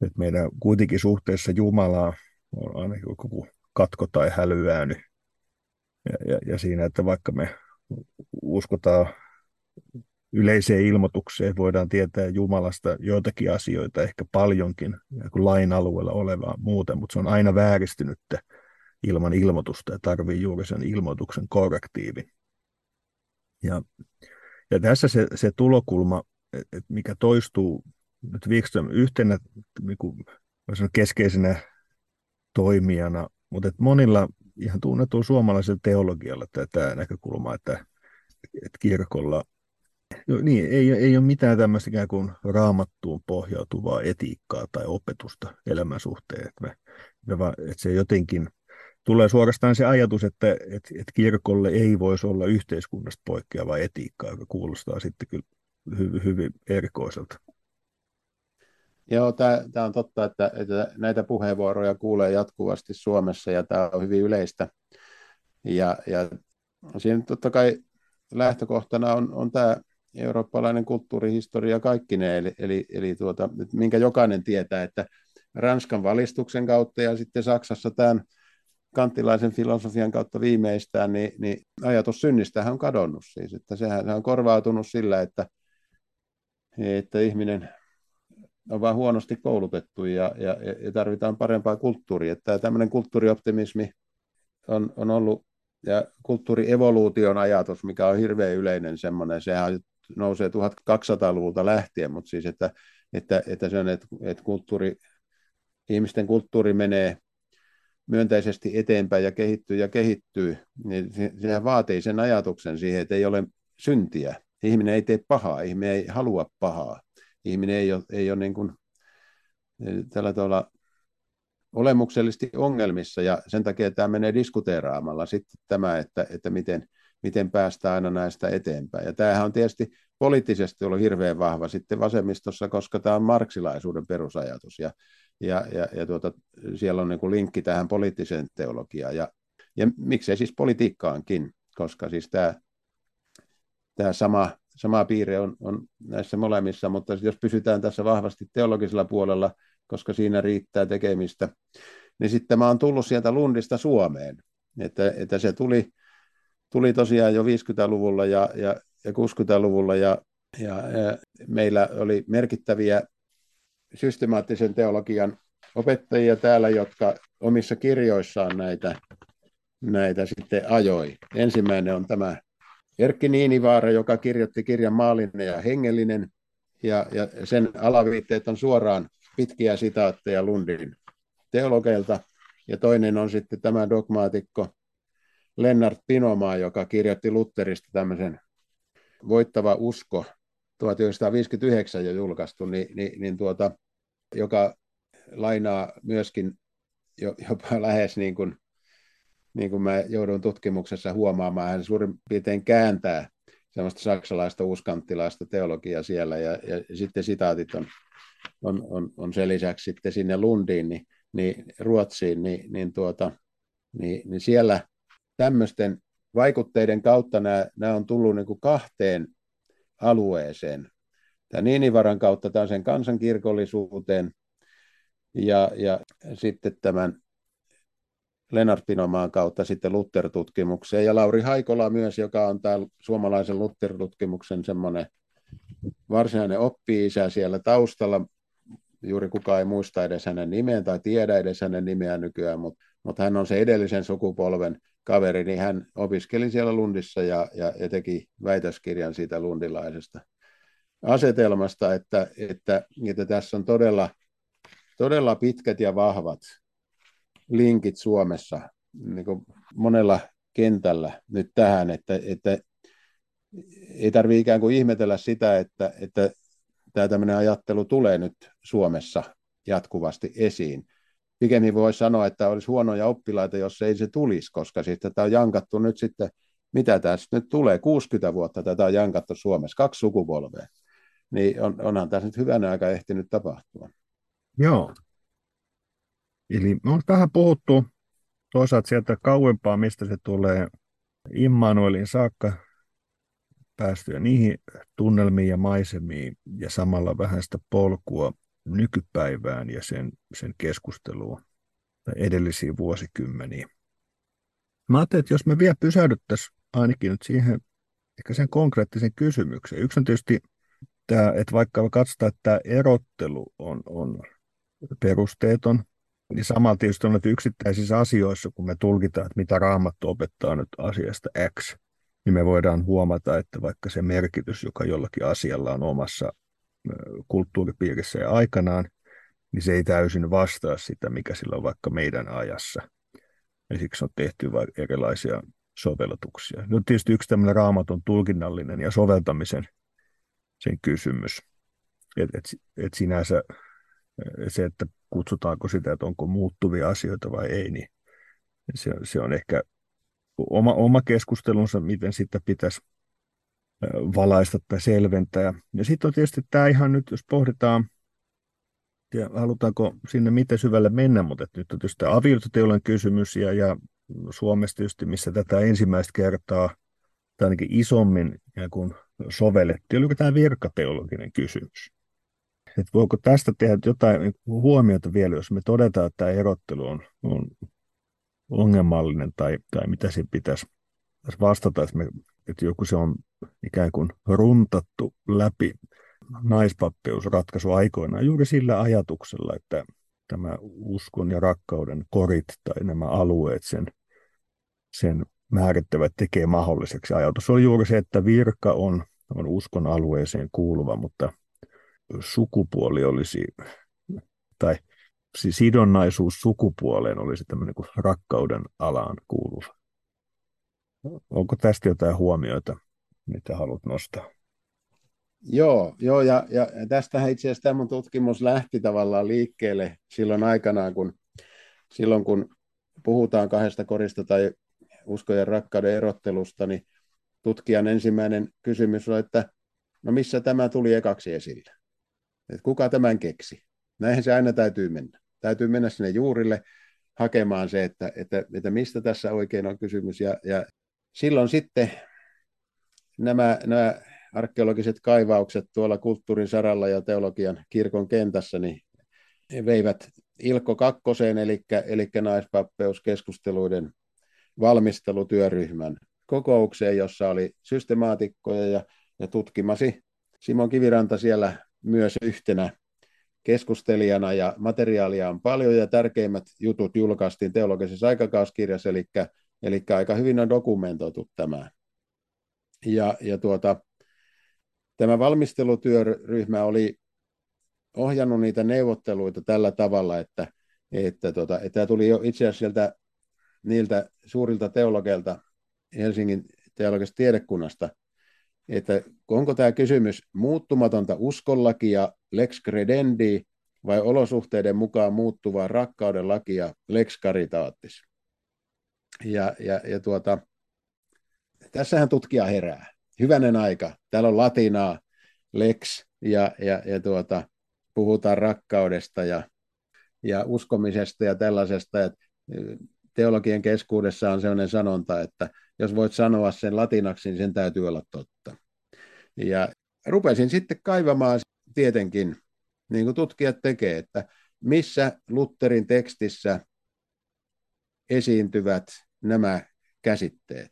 A: että meidän kuitenkin suhteessa Jumalaa on ainakin joku katko tai hälyääny. Ja, ja, ja siinä, että vaikka me uskotaan yleiseen ilmoitukseen, voidaan tietää Jumalasta joitakin asioita, ehkä paljonkin lain alueella olevaa muuten, mutta se on aina vääristynyttä ilman ilmoitusta ja tarvii juuri sen ilmoituksen korrektiivin. Ja, ja tässä se, se tulokulma, et mikä toistuu nyt Wikström yhtenä niin kuin, keskeisenä toimijana, mutta et monilla ihan tunnetulla suomalaisella teologialla tämä näkökulma, että, että kirkolla no niin, ei, ei ole mitään tämmöistä ikään kuin raamattuun pohjautuvaa etiikkaa tai opetusta elämän suhteen. Että, me, me että se jotenkin tulee suorastaan se ajatus, että, että, että kirkolle ei voisi olla yhteiskunnasta poikkeavaa etiikkaa, joka kuulostaa sitten kyllä hyvin, hyvin erikoiselta.
B: Joo, tämä on totta, että, että näitä puheenvuoroja kuulee jatkuvasti Suomessa ja tämä on hyvin yleistä. Ja, ja siinä totta kai lähtökohtana on, on tämä eurooppalainen kulttuurihistoria kaikki ne, eli, eli, eli tuota, minkä jokainen tietää, että Ranskan valistuksen kautta ja sitten Saksassa tämän kanttilaisen filosofian kautta viimeistään, niin, niin ajatus synnistähän on kadonnut siis, että sehän on korvautunut sillä, että, että ihminen on vain huonosti koulutettu ja, ja, ja tarvitaan parempaa kulttuuria. Että tämmöinen kulttuurioptimismi on, on ollut, ja kulttuurievoluution ajatus, mikä on hirveän yleinen semmoinen, sehän nousee 1200-luvulta lähtien, mutta siis, että, että, että se on, että, että kulttuuri, ihmisten kulttuuri menee myönteisesti eteenpäin ja kehittyy ja kehittyy, niin sehän vaatii sen ajatuksen siihen, että ei ole syntiä. Ihminen ei tee pahaa, ihminen ei halua pahaa ihminen ei ole, ei ole niin kuin, tällä tavalla olemuksellisesti ongelmissa ja sen takia tämä menee diskuteeraamalla sitten tämä, että, että miten, miten päästään aina näistä eteenpäin. Ja tämähän on tietysti poliittisesti ollut hirveän vahva sitten vasemmistossa, koska tämä on marksilaisuuden perusajatus ja, ja, ja, ja tuota, siellä on niin kuin linkki tähän poliittiseen teologiaan ja, ja miksei siis politiikkaankin, koska siis tämä, tämä sama sama piirre on, on näissä molemmissa, mutta jos pysytään tässä vahvasti teologisella puolella, koska siinä riittää tekemistä, niin sitten mä oon tullut sieltä Lundista Suomeen, että, että se tuli, tuli tosiaan jo 50-luvulla ja, ja, ja 60-luvulla ja, ja, ja meillä oli merkittäviä systemaattisen teologian opettajia täällä, jotka omissa kirjoissaan näitä, näitä sitten ajoi. Ensimmäinen on tämä Erkki Niinivaara, joka kirjoitti kirjan Maallinen ja hengellinen, ja, ja sen alaviitteet on suoraan pitkiä sitaatteja Lundin teologeilta. Ja toinen on sitten tämä dogmaatikko Lennart Pinomaa, joka kirjoitti Lutterista tämmöisen Voittava usko, 1959 jo julkaistu, niin, niin, niin tuota, joka lainaa myöskin jopa lähes niin kuin, niin kuin mä joudun tutkimuksessa huomaamaan, hän suurin piirtein kääntää sellaista saksalaista uskanttilaista teologiaa siellä, ja, ja sitten sitaatit on, on, on, on sen lisäksi sitten sinne Lundiin, niin, niin Ruotsiin, niin, niin, tuota, niin, niin siellä tämmöisten vaikutteiden kautta nämä, nämä on tullut niin kuin kahteen alueeseen. Tämä Niinivaran kautta tämä sen kansankirkollisuuteen ja, ja sitten tämän Lennart Pinomaan kautta sitten Luther-tutkimukseen ja Lauri Haikola myös, joka on täällä suomalaisen Luther-tutkimuksen semmoinen varsinainen oppi-isä siellä taustalla. Juuri kukaan ei muista edes hänen nimeään tai tiedä edes hänen nimeään nykyään, mutta, mutta hän on se edellisen sukupolven kaveri, niin hän opiskeli siellä Lundissa ja, ja, ja teki väitöskirjan siitä lundilaisesta asetelmasta, että, että, että tässä on todella, todella pitkät ja vahvat linkit Suomessa niin monella kentällä nyt tähän, että, että ei tarvitse ikään kuin ihmetellä sitä, että, että tämä tämmöinen ajattelu tulee nyt Suomessa jatkuvasti esiin. Pikemmin voi sanoa, että olisi huonoja oppilaita, jos ei se tulisi, koska sitten tämä on jankattu nyt sitten, mitä tässä nyt tulee, 60 vuotta tätä on jankattu Suomessa, kaksi sukupolvea. Niin on, onhan tässä nyt hyvänä aika ehtinyt tapahtua.
A: Joo, Eli me on vähän puhuttu toisaalta sieltä kauempaa, mistä se tulee Immanuelin saakka päästyä niihin tunnelmiin ja maisemiin ja samalla vähän sitä polkua nykypäivään ja sen, sen keskustelua edellisiin vuosikymmeniin. Mä ajattelin, että jos me vielä pysähdyttäisiin ainakin nyt siihen ehkä sen konkreettisen kysymyksen. Yksi on tietysti tämä, että vaikka katsotaan, että tämä erottelu on, on perusteeton, niin samalla tietysti on yksittäisissä asioissa, kun me tulkitaan, että mitä raamattu opettaa nyt asiasta X, niin me voidaan huomata, että vaikka se merkitys, joka jollakin asialla on omassa kulttuuripiirissä ja aikanaan, niin se ei täysin vastaa sitä, mikä sillä on vaikka meidän ajassa. Ja siksi on tehty erilaisia sovellutuksia. No tietysti yksi tämmöinen raamatun tulkinnallinen ja soveltamisen sen kysymys. Että et, et sinänsä se, että kutsutaanko sitä, että onko muuttuvia asioita vai ei, niin se, se on ehkä oma, oma keskustelunsa, miten sitä pitäisi valaista tai selventää. Ja sitten on tietysti tämä ihan nyt, jos pohditaan, ja halutaanko sinne miten syvälle mennä, mutta nyt on tietysti avioliittoteollinen kysymys ja, ja Suomessa tietysti, missä tätä ensimmäistä kertaa tai ainakin isommin kun sovellettiin, oliko tämä virkateologinen kysymys että voiko tästä tehdä jotain niin huomiota vielä, jos me todetaan, että tämä erottelu on, on ongelmallinen tai, tai mitä siinä pitäisi vastata, että, me, että joku se on ikään kuin runtattu läpi naispappeusratkaisu aikoinaan juuri sillä ajatuksella, että tämä uskon ja rakkauden korit tai nämä alueet sen, sen määrittävät tekee mahdolliseksi. Ajatus on juuri se, että virka on, on uskon alueeseen kuuluva, mutta sukupuoli olisi, tai sidonnaisuus sukupuoleen olisi tämmöinen kuin rakkauden alaan kuuluva. Onko tästä jotain huomioita, mitä haluat nostaa?
B: Joo, joo ja, ja tästähän itse asiassa tämä tutkimus lähti tavallaan liikkeelle silloin aikanaan, kun, silloin kun puhutaan kahdesta korista tai uskon ja rakkauden erottelusta, niin tutkijan ensimmäinen kysymys on, että no missä tämä tuli ekaksi esille? Että kuka tämän keksi. Näinhän se aina täytyy mennä. Täytyy mennä sinne juurille hakemaan se, että, että, että mistä tässä oikein on kysymys. Ja, ja silloin sitten nämä, nämä arkeologiset kaivaukset tuolla kulttuurin saralla ja teologian kirkon kentässä niin veivät Ilkko kakkoseen, eli, eli naispappeuskeskusteluiden valmistelutyöryhmän kokoukseen, jossa oli systemaatikkoja ja, ja tutkimasi Simon Kiviranta siellä myös yhtenä keskustelijana ja materiaalia on paljon ja tärkeimmät jutut julkaistiin teologisessa aikakauskirjassa, eli, eli aika hyvin on dokumentoitu tämä. Ja, ja tuota, tämä valmistelutyöryhmä oli ohjannut niitä neuvotteluita tällä tavalla, että, että, tuota, että tämä tuli jo itse asiassa sieltä niiltä suurilta teologeilta Helsingin teologisesta tiedekunnasta, että onko tämä kysymys muuttumatonta uskollakia lex credendi vai olosuhteiden mukaan muuttuvaa rakkauden lakia lex caritatis. Ja, ja, ja tuota, tässähän tutkija herää. Hyvänen aika. Täällä on latinaa, lex, ja, ja, ja tuota, puhutaan rakkaudesta ja, ja uskomisesta ja tällaisesta. Että teologien keskuudessa on sellainen sanonta, että jos voit sanoa sen latinaksi, niin sen täytyy olla totta. Ja rupesin sitten kaivamaan tietenkin, niin kuin tutkijat tekee, että missä Lutherin tekstissä esiintyvät nämä käsitteet.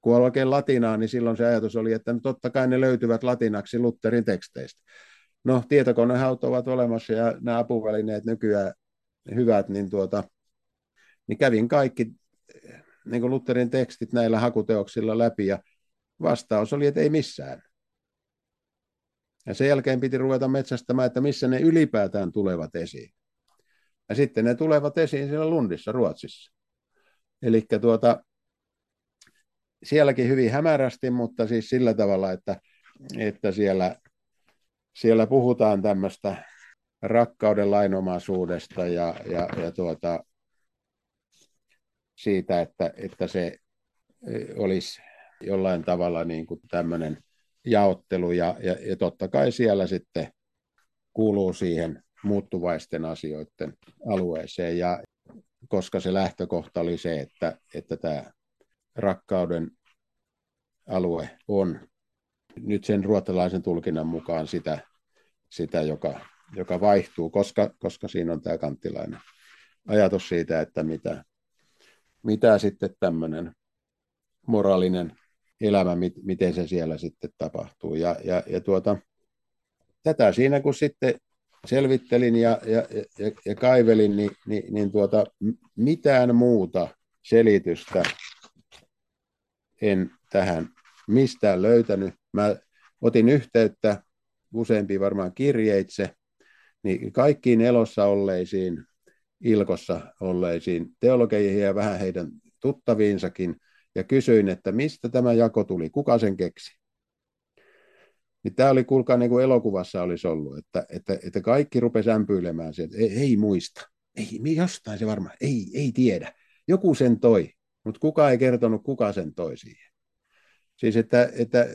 B: Kun oikein latinaa, niin silloin se ajatus oli, että no totta kai ne löytyvät latinaksi Lutherin teksteistä. No, tietokonehaut ovat olemassa ja nämä apuvälineet nykyään hyvät, niin, tuota, niin kävin kaikki niin kuin Lutherin tekstit näillä hakuteoksilla läpi ja vastaus oli, että ei missään. Ja sen jälkeen piti ruveta metsästämään, että missä ne ylipäätään tulevat esiin. Ja sitten ne tulevat esiin siellä Lundissa, Ruotsissa. Eli tuota, sielläkin hyvin hämärästi, mutta siis sillä tavalla, että, että siellä, siellä puhutaan tämmöistä rakkauden lainomaisuudesta ja, ja, ja tuota, siitä, että, että se olisi jollain tavalla niin kuin tämmöinen jaottelu ja, ja, ja totta kai siellä sitten kuuluu siihen muuttuvaisten asioiden alueeseen. Ja koska se lähtökohta oli se, että, että tämä rakkauden alue on nyt sen ruotsalaisen tulkinnan mukaan sitä, sitä joka, joka vaihtuu, koska, koska siinä on tämä kanttilainen ajatus siitä, että mitä, mitä sitten tämmöinen moraalinen elämä, miten se siellä sitten tapahtuu. Ja, ja, ja tuota, tätä siinä kun sitten selvittelin ja, ja, ja, ja kaivelin, niin, niin, niin tuota, mitään muuta selitystä en tähän mistään löytänyt. Mä otin yhteyttä useampiin varmaan kirjeitse, niin kaikkiin elossa olleisiin, ilkossa olleisiin teologeihin ja vähän heidän tuttaviinsakin – ja kysyin, että mistä tämä jako tuli, kuka sen keksi. Niin tämä oli, kuulkaa, niin kuin elokuvassa olisi ollut, että, että, että kaikki rupesi ämpyilemään sieltä, ei, ei muista, ei, jostain se varmaan, ei, ei tiedä. Joku sen toi, mutta kuka ei kertonut, kuka sen toi siihen. Siis että, että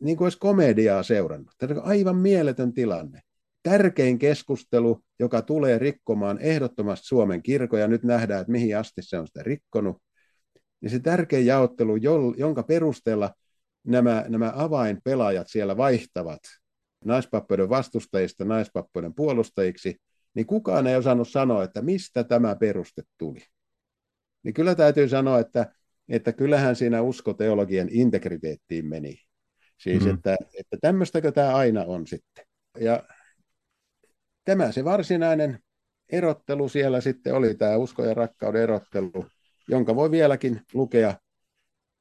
B: niin kuin olisi komediaa seurannut. Tämä on aivan mieletön tilanne. Tärkein keskustelu, joka tulee rikkomaan ehdottomasti Suomen kirkoja. Nyt nähdään, että mihin asti se on sitä rikkonut niin se tärkeä jaottelu, jonka perusteella nämä, nämä avainpelaajat siellä vaihtavat naispappoiden vastustajista naispappoiden puolustajiksi, niin kukaan ei osannut sanoa, että mistä tämä peruste tuli. Niin kyllä täytyy sanoa, että, että kyllähän siinä uskoteologian integriteettiin meni. Siis, mm. että, että tämmöistäkö tämä aina on sitten. Ja tämä se varsinainen erottelu siellä sitten oli, tämä usko ja rakkauden erottelu, jonka voi vieläkin lukea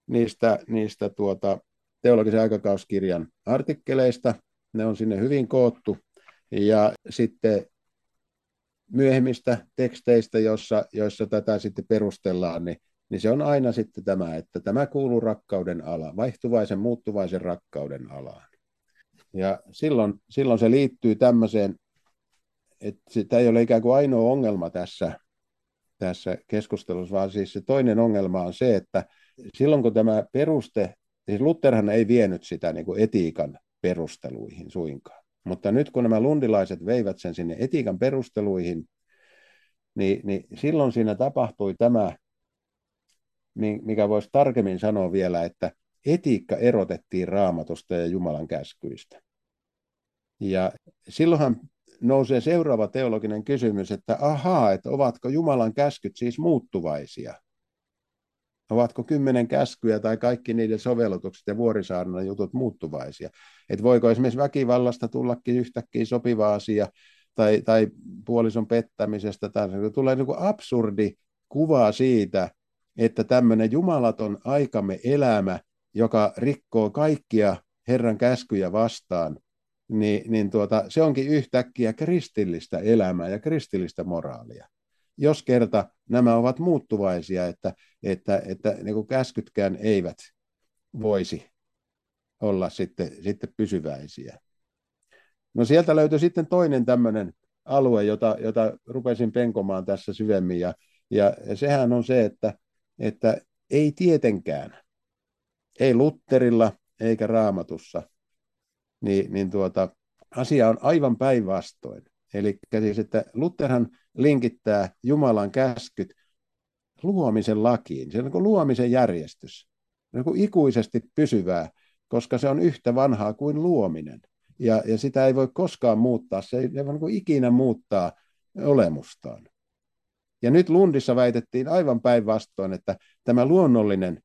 B: niistä, niistä tuota, teologisen aikakauskirjan artikkeleista. Ne on sinne hyvin koottu. Ja sitten myöhemmistä teksteistä, joissa, joissa tätä sitten perustellaan, niin, niin se on aina sitten tämä, että tämä kuuluu rakkauden alaan, vaihtuvaisen, muuttuvaisen rakkauden alaan. Ja silloin, silloin se liittyy tämmöiseen, että sitä ei ole ikään kuin ainoa ongelma tässä, tässä keskustelussa, vaan siis se toinen ongelma on se, että silloin kun tämä peruste, siis Lutherhan ei vienyt sitä niin kuin etiikan perusteluihin suinkaan, mutta nyt kun nämä lundilaiset veivät sen sinne etiikan perusteluihin, niin, niin silloin siinä tapahtui tämä, mikä voisi tarkemmin sanoa vielä, että etiikka erotettiin raamatusta ja Jumalan käskyistä. Ja silloinhan nousee seuraava teologinen kysymys, että ahaa, että ovatko Jumalan käskyt siis muuttuvaisia? Ovatko kymmenen käskyä tai kaikki niiden sovellutukset ja vuorisaarnan jutut muuttuvaisia? Et voiko esimerkiksi väkivallasta tullakin yhtäkkiä sopiva asia tai, tai puolison pettämisestä, tai tulee niin kuin absurdi kuva siitä, että tämmöinen jumalaton aikamme elämä, joka rikkoo kaikkia Herran käskyjä vastaan, niin, niin tuota, se onkin yhtäkkiä kristillistä elämää ja kristillistä moraalia. Jos kerta nämä ovat muuttuvaisia, että, että, että niin kuin käskytkään eivät voisi olla sitten, sitten pysyväisiä. No sieltä löytyi sitten toinen tämmöinen alue, jota, jota rupesin penkomaan tässä syvemmin, ja, ja sehän on se, että, että ei tietenkään, ei Lutterilla eikä Raamatussa, niin, niin tuota, asia on aivan päinvastoin. Eli siis, että Lutherhan linkittää Jumalan käskyt luomisen lakiin. Se on niin luomisen järjestys. Niin ikuisesti pysyvää, koska se on yhtä vanhaa kuin luominen. Ja, ja sitä ei voi koskaan muuttaa. Se ei, voi niin ikinä muuttaa olemustaan. Ja nyt Lundissa väitettiin aivan päinvastoin, että tämä luonnollinen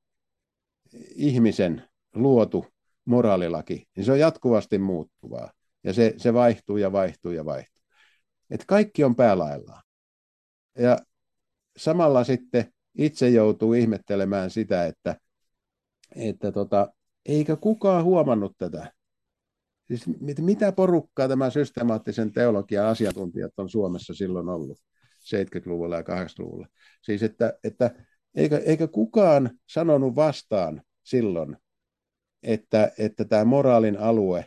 B: ihmisen luotu moraalilaki, niin se on jatkuvasti muuttuvaa. Ja se, se vaihtuu ja vaihtuu ja vaihtuu. Et kaikki on päälaillaan. Ja samalla sitten itse joutuu ihmettelemään sitä, että, että tota, eikö kukaan huomannut tätä. Siis mitä porukkaa tämä systemaattisen teologian asiantuntijat on Suomessa silloin ollut 70-luvulla ja 80-luvulla. Siis että, että eikö, eikö kukaan sanonut vastaan silloin, että, että tämä moraalin alue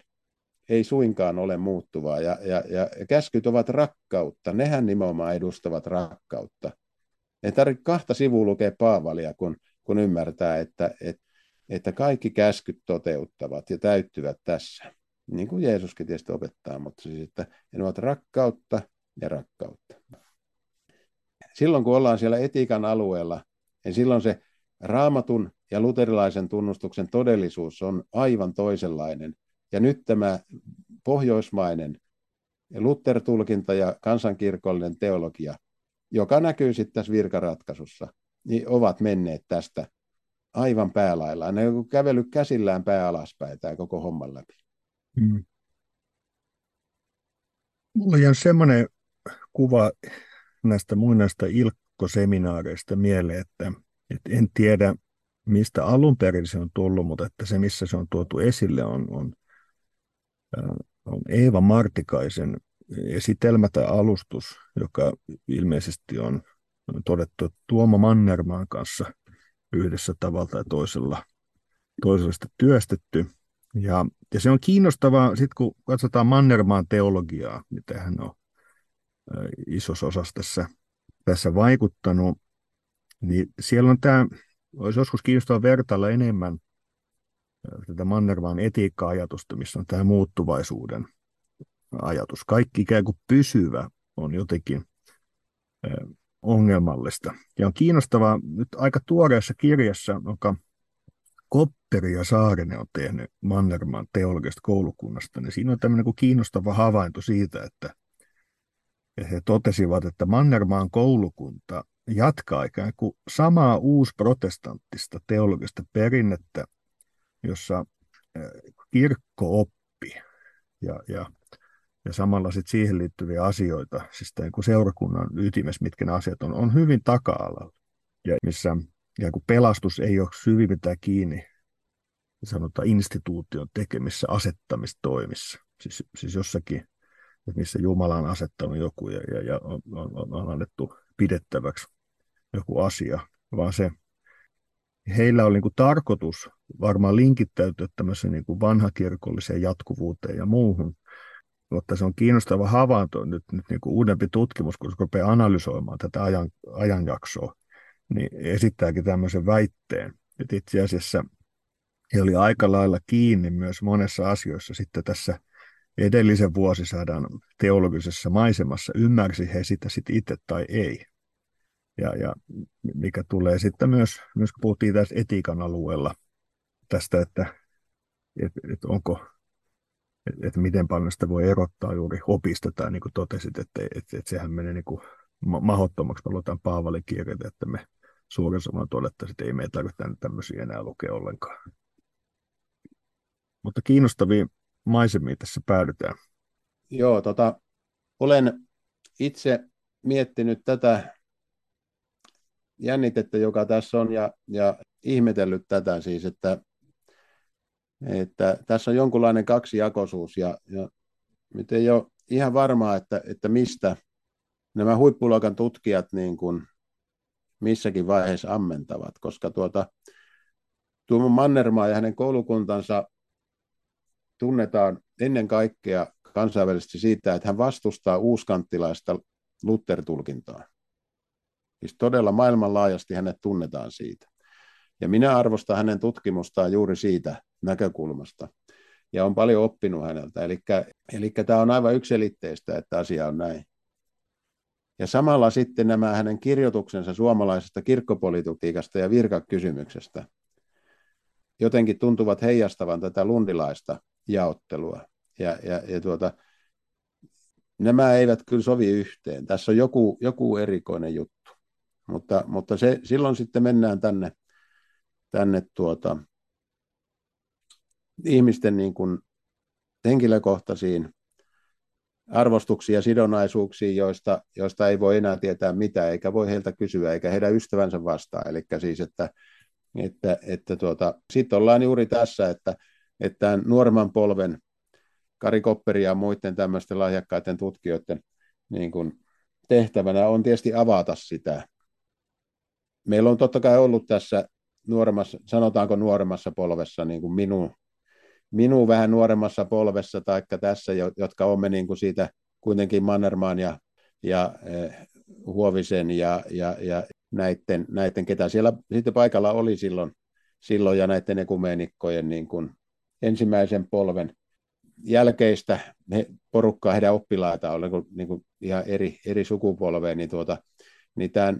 B: ei suinkaan ole muuttuvaa. Ja, ja, ja käskyt ovat rakkautta. Nehän nimenomaan edustavat rakkautta. Ei tarvitse kahta sivua lukea Paavalia, kun, kun ymmärtää, että, että, että kaikki käskyt toteuttavat ja täyttyvät tässä. Niin kuin Jeesuskin tietysti opettaa, mutta siis, että ne ovat rakkautta ja rakkautta. Silloin kun ollaan siellä etiikan alueella, niin silloin se raamatun ja luterilaisen tunnustuksen todellisuus on aivan toisenlainen. Ja nyt tämä pohjoismainen Luther-tulkinta ja kansankirkollinen teologia, joka näkyy sitten tässä virkaratkaisussa, niin ovat menneet tästä aivan päälailla. Ne on kävellyt käsillään pää alaspäin tämä koko homman läpi. Hmm.
A: Mulla on semmoinen kuva näistä muinaista ilkkoseminaareista mieleen, että, että en tiedä, mistä alun perin se on tullut, mutta että se, missä se on tuotu esille, on, on, on Eeva Martikaisen esitelmä tai alustus, joka ilmeisesti on, todettu Tuomo Mannermaan kanssa yhdessä tavalla tai toisella, toisella työstetty. Ja, ja se on kiinnostavaa, sitten kun katsotaan Mannermaan teologiaa, mitä hän on isossa osassa tässä, tässä vaikuttanut, niin siellä on tämä olisi joskus kiinnostavaa vertailla enemmän tätä Mannermaan etiikka-ajatusta, missä on tämä muuttuvaisuuden ajatus. Kaikki ikään kuin pysyvä on jotenkin ongelmallista. Ja on kiinnostavaa nyt aika tuoreessa kirjassa, joka Kopperi ja Saarinen on tehnyt Mannermaan teologisesta koulukunnasta, niin siinä on tämmöinen kuin kiinnostava havainto siitä, että he totesivat, että Mannermaan koulukunta jatkaa ikään kuin samaa uusprotestanttista teologista perinnettä, jossa kirkko oppi ja, ja, ja samalla sit siihen liittyviä asioita, siis tämän kuin seurakunnan ytimessä, mitkä ne asiat on, on hyvin taka-alalla. Ja missä ja kun pelastus ei ole syvimmiltään kiinni sanotaan instituution tekemissä asettamistoimissa. Siis, siis jossakin, missä Jumala on asettanut joku ja, ja, ja on, on, on annettu pidettäväksi joku asia, vaan se heillä oli niin tarkoitus varmaan linkittäytyä tämmöiseen niin vanhakirkolliseen jatkuvuuteen ja muuhun. Mutta se on kiinnostava havainto nyt, nyt niin kuin uudempi tutkimus, kun rupeaa analysoimaan tätä ajan, ajanjaksoa, niin esittääkin tämmöisen väitteen, että itse asiassa he oli aika lailla kiinni myös monessa asioissa sitten tässä edellisen vuosisadan teologisessa maisemassa, ymmärsi he sitä sitten itse tai ei. Ja, ja mikä tulee sitten myös, myös kun puhuttiin tässä etiikan alueella tästä, että et, et onko, että et miten paljon sitä voi erottaa juuri opista, tai niin kuin totesit, että et, et sehän menee niin kuin mahdottomaksi, me luotaan Paavalin kirjat, että me sanoen todetta, että ei meidän tarvitse tämmöisiä enää lukea ollenkaan. Mutta kiinnostavia maisemia tässä päädytään.
B: Joo, tota, olen itse miettinyt tätä jännitettä, joka tässä on, ja, ja ihmetellyt tätä siis, että, että tässä on jonkunlainen kaksijakoisuus, ja, ja nyt ei ole ihan varmaa, että, että mistä nämä huippuluokan tutkijat niin kuin missäkin vaiheessa ammentavat, koska tuota, Tuomo Mannermaa ja hänen koulukuntansa tunnetaan ennen kaikkea kansainvälisesti siitä, että hän vastustaa uuskanttilaista Luther-tulkintaa. Siis todella maailmanlaajasti hänet tunnetaan siitä. Ja minä arvostan hänen tutkimustaan juuri siitä näkökulmasta. Ja on paljon oppinut häneltä. Eli, tämä on aivan yksilitteistä, että asia on näin. Ja samalla sitten nämä hänen kirjoituksensa suomalaisesta kirkkopolitiikasta ja virkakysymyksestä jotenkin tuntuvat heijastavan tätä lundilaista jaottelua. Ja, ja, ja tuota, nämä eivät kyllä sovi yhteen. Tässä on joku, joku erikoinen juttu. Mutta, mutta se, silloin sitten mennään tänne, tänne tuota, ihmisten niin kuin henkilökohtaisiin arvostuksiin ja sidonnaisuuksiin, joista, joista ei voi enää tietää mitään, eikä voi heiltä kysyä, eikä heidän ystävänsä vastaa. Eli siis, että, että, että tuota, sitten ollaan juuri tässä, että, että nuoremman polven Kari Kopperi ja muiden tämmöisten lahjakkaiden tutkijoiden niin kuin tehtävänä on tietysti avata sitä. Meillä on totta kai ollut tässä nuoremmassa, sanotaanko nuoremmassa polvessa, niin kuin minun, minun vähän nuoremmassa polvessa, taikka tässä, jotka olemme niin kuin siitä kuitenkin Mannermaan ja, ja eh, Huovisen ja, ja, ja näiden, näiden, ketä siellä sitten paikalla oli silloin, silloin ja näiden ekumeenikkojen niin kuin ensimmäisen polven jälkeistä he, porukkaa, heidän oppilaita on niin kuin ihan eri, eri sukupolvea, niin, tuota, niin tämän,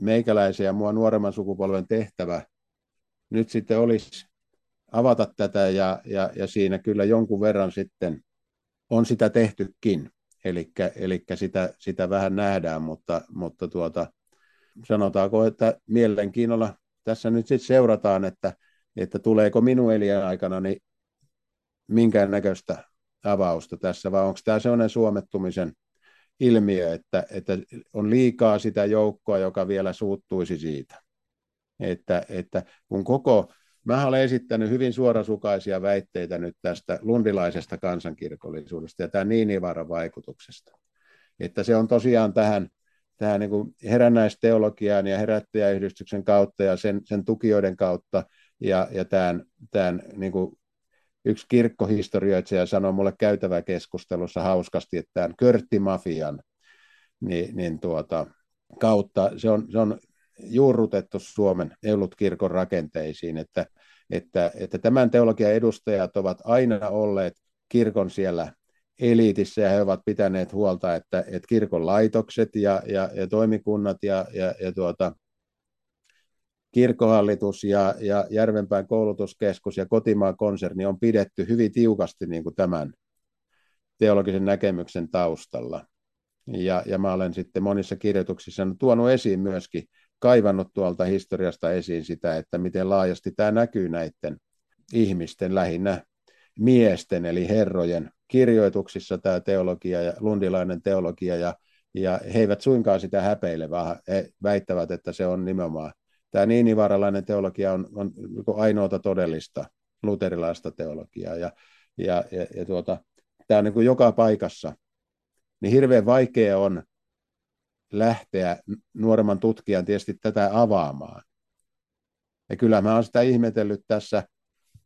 B: meikäläisen ja mua nuoremman sukupolven tehtävä nyt sitten olisi avata tätä ja, ja, ja siinä kyllä jonkun verran sitten on sitä tehtykin, eli sitä, sitä vähän nähdään, mutta, mutta tuota, sanotaanko, että mielenkiinnolla tässä nyt sitten seurataan, että, että tuleeko minun aikana niin minkään näköistä avausta tässä, vai onko tämä sellainen suomettumisen ilmiö, että, että on liikaa sitä joukkoa, joka vielä suuttuisi siitä. Että, että kun koko, mä olen esittänyt hyvin suorasukaisia väitteitä nyt tästä lundilaisesta kansankirkollisuudesta ja tämän Niinivaaran vaikutuksesta. Että se on tosiaan tähän, tähän niin kuin herännäisteologiaan ja herättäjäyhdistyksen kautta ja sen, sen tukijoiden kautta ja, ja tämän, tämän niin kuin yksi kirkkohistorioitsija sanoi mulle keskustelussa hauskasti, että tämän körttimafian niin, niin tuota, kautta se on, se on juurrutettu Suomen eulut-kirkon rakenteisiin, että, että, että tämän teologian edustajat ovat aina olleet kirkon siellä eliitissä ja he ovat pitäneet huolta, että, että kirkon laitokset ja, ja, ja toimikunnat ja, ja, ja tuota, kirkkohallitus ja, ja Järvenpään koulutuskeskus ja kotimaan konserni on pidetty hyvin tiukasti niin kuin tämän teologisen näkemyksen taustalla. Ja, ja mä olen sitten monissa kirjoituksissa tuonut esiin myöskin, kaivannut tuolta historiasta esiin sitä, että miten laajasti tämä näkyy näiden ihmisten, lähinnä miesten eli herrojen kirjoituksissa tämä teologia ja lundilainen teologia ja, ja he eivät suinkaan sitä häpeile, vaan he väittävät, että se on nimenomaan tämä niinivaralainen teologia on, on ainoata todellista luterilaista teologiaa, ja, ja, ja, ja tuota, tämä on niin kuin joka paikassa, niin hirveän vaikea on lähteä nuoremman tutkijan tietysti tätä avaamaan. Ja kyllä mä olen sitä ihmetellyt tässä,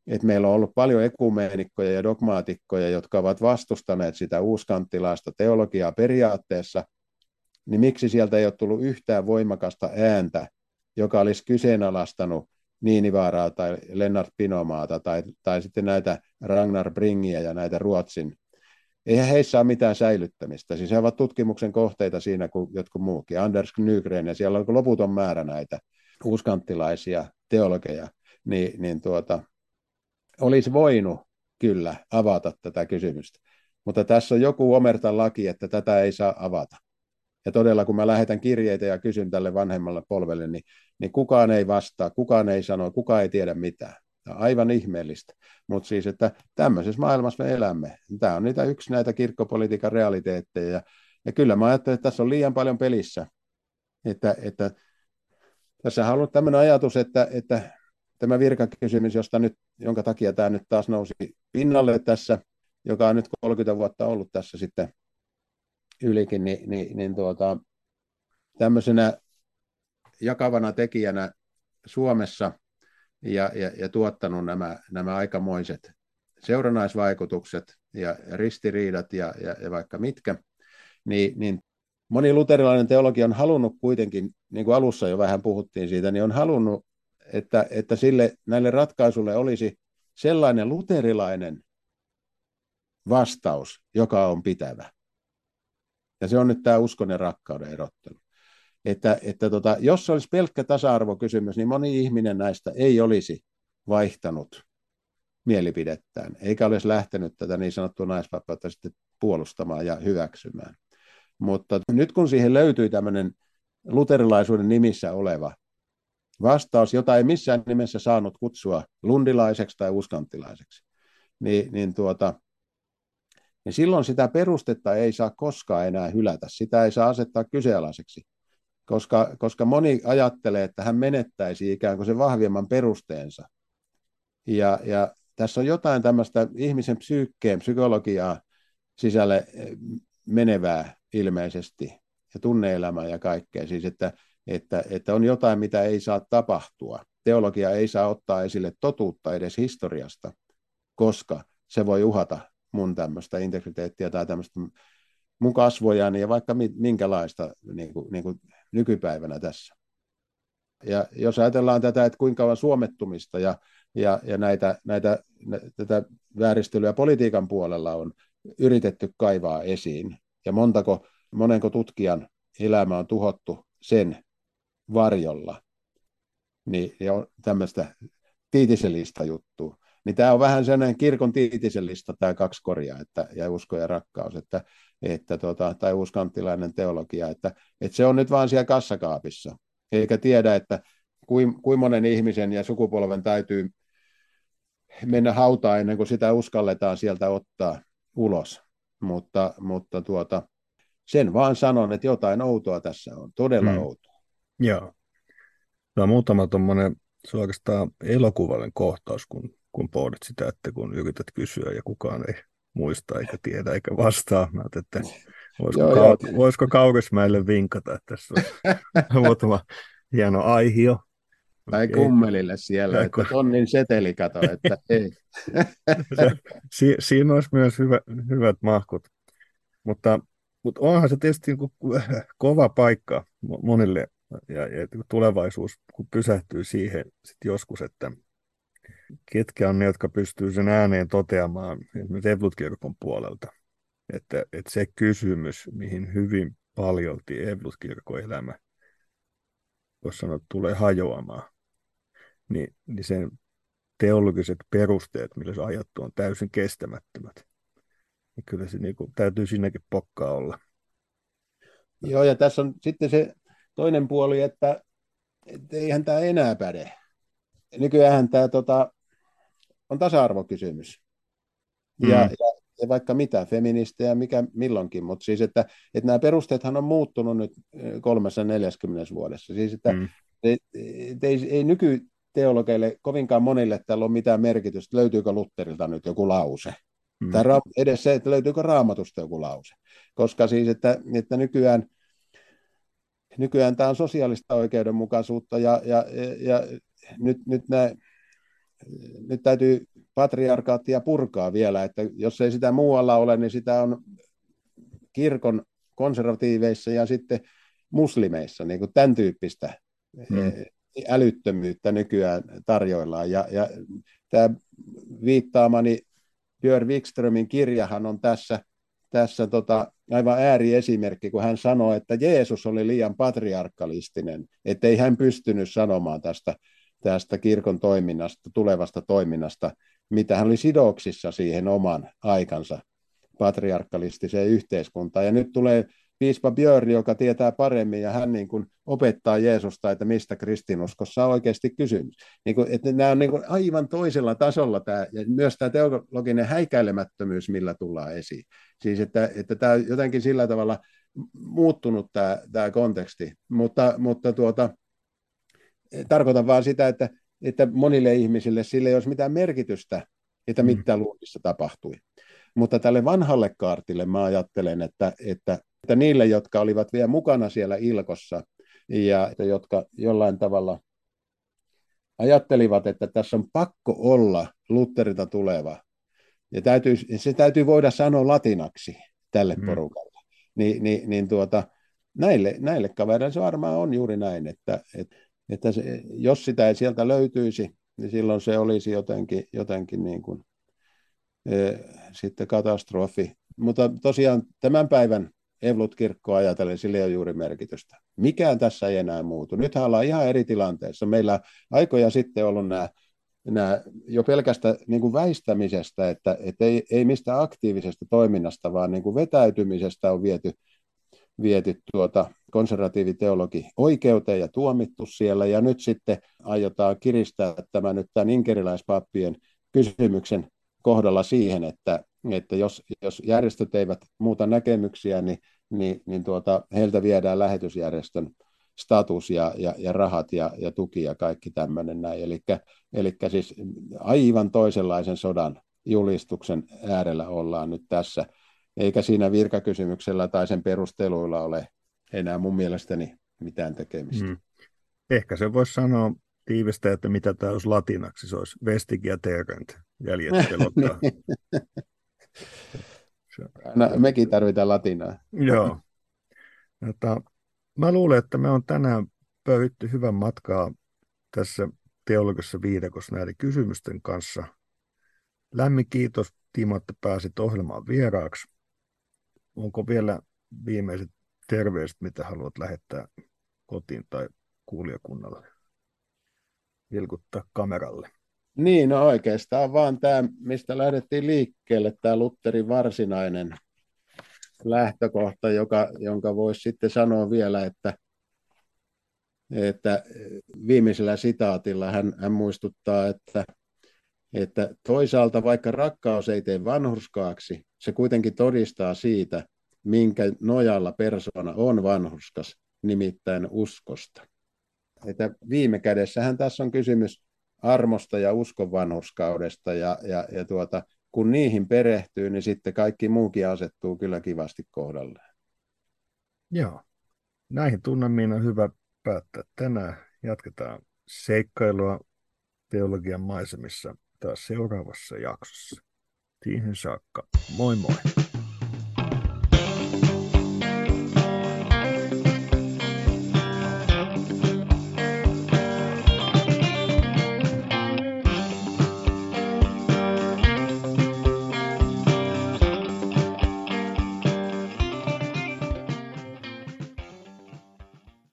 B: että meillä on ollut paljon ekumeenikkoja ja dogmaatikkoja, jotka ovat vastustaneet sitä uuskanttilaista teologiaa periaatteessa, niin miksi sieltä ei ole tullut yhtään voimakasta ääntä joka olisi kyseenalaistanut Niinivaaraa tai Lennart Pinomaata tai, tai sitten näitä Ragnar Bringiä ja näitä Ruotsin. Eihän heissä ole mitään säilyttämistä. Siis he ovat tutkimuksen kohteita siinä kuin jotkut muukin. Anders Nygren ja siellä on loputon määrä näitä uuskanttilaisia teologeja. Niin, niin tuota, olisi voinut kyllä avata tätä kysymystä. Mutta tässä on joku omertan laki, että tätä ei saa avata. Ja todella, kun mä lähetän kirjeitä ja kysyn tälle vanhemmalle polvelle, niin, niin kukaan ei vastaa, kukaan ei sano, kukaan ei tiedä mitään. Tämä on aivan ihmeellistä. Mutta siis, että tämmöisessä maailmassa me elämme. Tämä on niitä yksi näitä kirkkopolitiikan realiteetteja. Ja, ja kyllä mä ajattelen, että tässä on liian paljon pelissä. Että, että tässä on ollut tämmöinen ajatus, että, että tämä virkakysymys, josta nyt, jonka takia tämä nyt taas nousi pinnalle tässä, joka on nyt 30 vuotta ollut tässä sitten ylikin, niin, niin, niin tuota, tämmöisenä jakavana tekijänä Suomessa ja, ja, ja tuottanut nämä, nämä aikamoiset seurannaisvaikutukset ja ristiriidat ja, ja, ja vaikka mitkä, niin, niin moni luterilainen teologi on halunnut kuitenkin, niin kuin alussa jo vähän puhuttiin siitä, niin on halunnut, että, että sille, näille ratkaisuille olisi sellainen luterilainen vastaus, joka on pitävä. Ja se on nyt tämä uskon ja rakkauden erottelu. Että, että tota, jos se olisi pelkkä tasa-arvokysymys, niin moni ihminen näistä ei olisi vaihtanut mielipidettään, eikä olisi lähtenyt tätä niin sanottua naisvapautta sitten puolustamaan ja hyväksymään. Mutta nyt kun siihen löytyy tämmöinen luterilaisuuden nimissä oleva vastaus, jota ei missään nimessä saanut kutsua lundilaiseksi tai uskanttilaiseksi, niin, niin tuota, niin silloin sitä perustetta ei saa koskaan enää hylätä, sitä ei saa asettaa kyseenalaiseksi, koska, koska moni ajattelee, että hän menettäisi ikään kuin sen vahvimman perusteensa. Ja, ja tässä on jotain tämmöistä ihmisen psyykkeen, psykologiaa sisälle eh, menevää ilmeisesti, ja tunneelämää ja kaikkea, siis että, että, että on jotain, mitä ei saa tapahtua. Teologia ei saa ottaa esille totuutta edes historiasta, koska se voi uhata mun tämmöistä integriteettiä tai tämmöistä mun kasvojani ja vaikka minkälaista niin kuin, niin kuin nykypäivänä tässä. Ja jos ajatellaan tätä, että kuinka kauan suomettumista ja, ja, ja näitä, näitä, tätä vääristelyä politiikan puolella on yritetty kaivaa esiin, ja montako, monenko tutkijan elämä on tuhottu sen varjolla, niin on tämmöistä tiitiselistä juttua niin tämä on vähän sellainen kirkon tiitisen lista, tämä kaksi korjaa, että, ja usko ja rakkaus, että, että tota, tai uskanttilainen teologia, että, että se on nyt vaan siellä kassakaapissa, eikä tiedä, että kuin, kuin monen ihmisen ja sukupolven täytyy mennä hautaan ennen kuin sitä uskalletaan sieltä ottaa ulos. Mutta, mutta tuota, sen vaan sanon, että jotain outoa tässä on, todella mm. outoa.
A: Joo. Tämä on muutama tuommoinen suorastaan elokuvallinen kohtaus, kun kun pohdit sitä, että kun yrität kysyä ja kukaan ei muista eikä tiedä eikä vastaa. Mä että voisiko, joo, kau- joo. voisiko Kaurismäelle vinkata, että tässä on muutama hieno aihio.
B: Tai kummelille siellä, tai että tonnin seteli kato, että ei.
A: si- siinä olisi myös hyvä, hyvät mahkut. Mutta, mutta onhan se tietysti niin kova paikka monille ja, ja tulevaisuus, kun pysähtyy siihen sit joskus, että ketkä on ne, jotka pystyy sen ääneen toteamaan esimerkiksi Evlut-kirkon puolelta. Että, että se kysymys, mihin hyvin paljolti Evlut-kirkon elämä, voisi sanoa, tulee hajoamaan, niin, niin sen teologiset perusteet, millä se ajattu on täysin kestämättömät. Ja kyllä se niin kuin, täytyy siinäkin pokkaa olla.
B: Joo, ja tässä on sitten se toinen puoli, että, että eihän tämä enää päde. Nykyään tämä tota, on tasa-arvokysymys. Mm. Ja, ja, ja vaikka mitä, feministejä, mikä milloinkin, mutta siis, että, että nämä perusteethan on muuttunut nyt 340 vuodessa. Siis, että mm. et, ei, ei nykyteologeille kovinkaan monille tällä ole mitään merkitystä, löytyykö Lutterilta nyt joku lause. Mm. Tai ra- edes se, että löytyykö raamatusta joku lause. Koska siis, että, että nykyään, nykyään tämä on sosiaalista oikeudenmukaisuutta ja, ja, ja, ja nyt, nyt nämä nyt täytyy patriarkaattia purkaa vielä, että jos ei sitä muualla ole, niin sitä on kirkon konservatiiveissa ja sitten muslimeissa, niin kuin tämän tyyppistä hmm. älyttömyyttä nykyään tarjoillaan. Ja, ja tämä viittaamani Björn Wikströmin kirjahan on tässä, tässä tota, aivan ääriesimerkki, kun hän sanoi, että Jeesus oli liian patriarkalistinen, ettei hän pystynyt sanomaan tästä tästä kirkon toiminnasta, tulevasta toiminnasta, mitä hän oli sidoksissa siihen oman aikansa patriarkalistiseen yhteiskuntaan. Ja nyt tulee piispa Björn, joka tietää paremmin ja hän niin kuin opettaa Jeesusta, että mistä kristinuskossa on oikeasti kysymys. Niin kuin, että nämä on niin kuin aivan toisella tasolla tämä, ja myös tämä teologinen häikäilemättömyys, millä tullaan esiin. Siis että, että tämä on jotenkin sillä tavalla muuttunut tämä, tämä konteksti, mutta, mutta tuota, tarkoitan vaan sitä, että, että monille ihmisille sille ei olisi mitään merkitystä, että mm. mitä luudissa tapahtui. Mutta tälle vanhalle kaartille mä ajattelen, että, että, että niille, jotka olivat vielä mukana siellä ilkossa ja jotka jollain tavalla ajattelivat, että tässä on pakko olla Lutterilta tuleva, ja täytyy, se täytyy voida sanoa latinaksi tälle mm. porukalle, niin, niin, niin tuota, näille, näille kavereille se varmaan on juuri näin, että, että, että se, jos sitä ei sieltä löytyisi, niin silloin se olisi jotenkin, jotenkin niin kuin, e, sitten katastrofi. Mutta tosiaan tämän päivän Evlut-kirkkoa ajatellen, sillä ei ole juuri merkitystä. Mikään tässä ei enää muutu. Nythän ollaan ihan eri tilanteessa. Meillä aikoja sitten ollut nämä, nämä jo pelkästä niin kuin väistämisestä, että, että ei, ei mistä aktiivisesta toiminnasta, vaan niin kuin vetäytymisestä on viety, viety tuota konservatiiviteologi oikeuteen ja tuomittu siellä, ja nyt sitten aiotaan kiristää tämä nyt tämän inkeriläispappien kysymyksen kohdalla siihen, että, että jos, jos järjestöt eivät muuta näkemyksiä, niin, niin, niin tuota, heiltä viedään lähetysjärjestön status ja, ja, ja rahat ja, ja tuki ja kaikki tämmöinen näin. Eli siis aivan toisenlaisen sodan julistuksen äärellä ollaan nyt tässä, eikä siinä virkakysymyksellä tai sen perusteluilla ole enää mun mielestäni mitään tekemistä. Hmm.
A: Ehkä se voisi sanoa tiivistä, että mitä tämä olisi latinaksi, se olisi vestigia terrent, jäljet pelottaa.
B: no, mekin tarvitaan latinaa.
A: Joo. Jota, mä luulen, että me on tänään pöytty hyvän matkaa tässä teologisessa viidakossa näiden kysymysten kanssa. Lämmin kiitos Timo, että pääsit ohjelmaan vieraaksi. Onko vielä viimeiset terveiset, mitä haluat lähettää kotiin tai kuulijakunnalle? Vilkuttaa kameralle.
B: Niin, no oikeastaan vaan tämä, mistä lähdettiin liikkeelle, tämä Lutterin varsinainen lähtökohta, joka, jonka voisi sitten sanoa vielä, että, että viimeisellä sitaatilla hän, hän muistuttaa, että, että toisaalta vaikka rakkaus ei tee vanhurskaaksi, se kuitenkin todistaa siitä, minkä nojalla persona on vanhurskas, nimittäin uskosta. Että viime kädessähän tässä on kysymys armosta ja uskon vanhurskaudesta ja, ja, ja tuota, kun niihin perehtyy, niin sitten kaikki muukin asettuu kyllä kivasti kohdalleen.
A: Joo, näihin tunnelmiin on hyvä päättää tänään. Jatketaan seikkailua teologian maisemissa taas seuraavassa jaksossa. Siihen saakka, moi moi!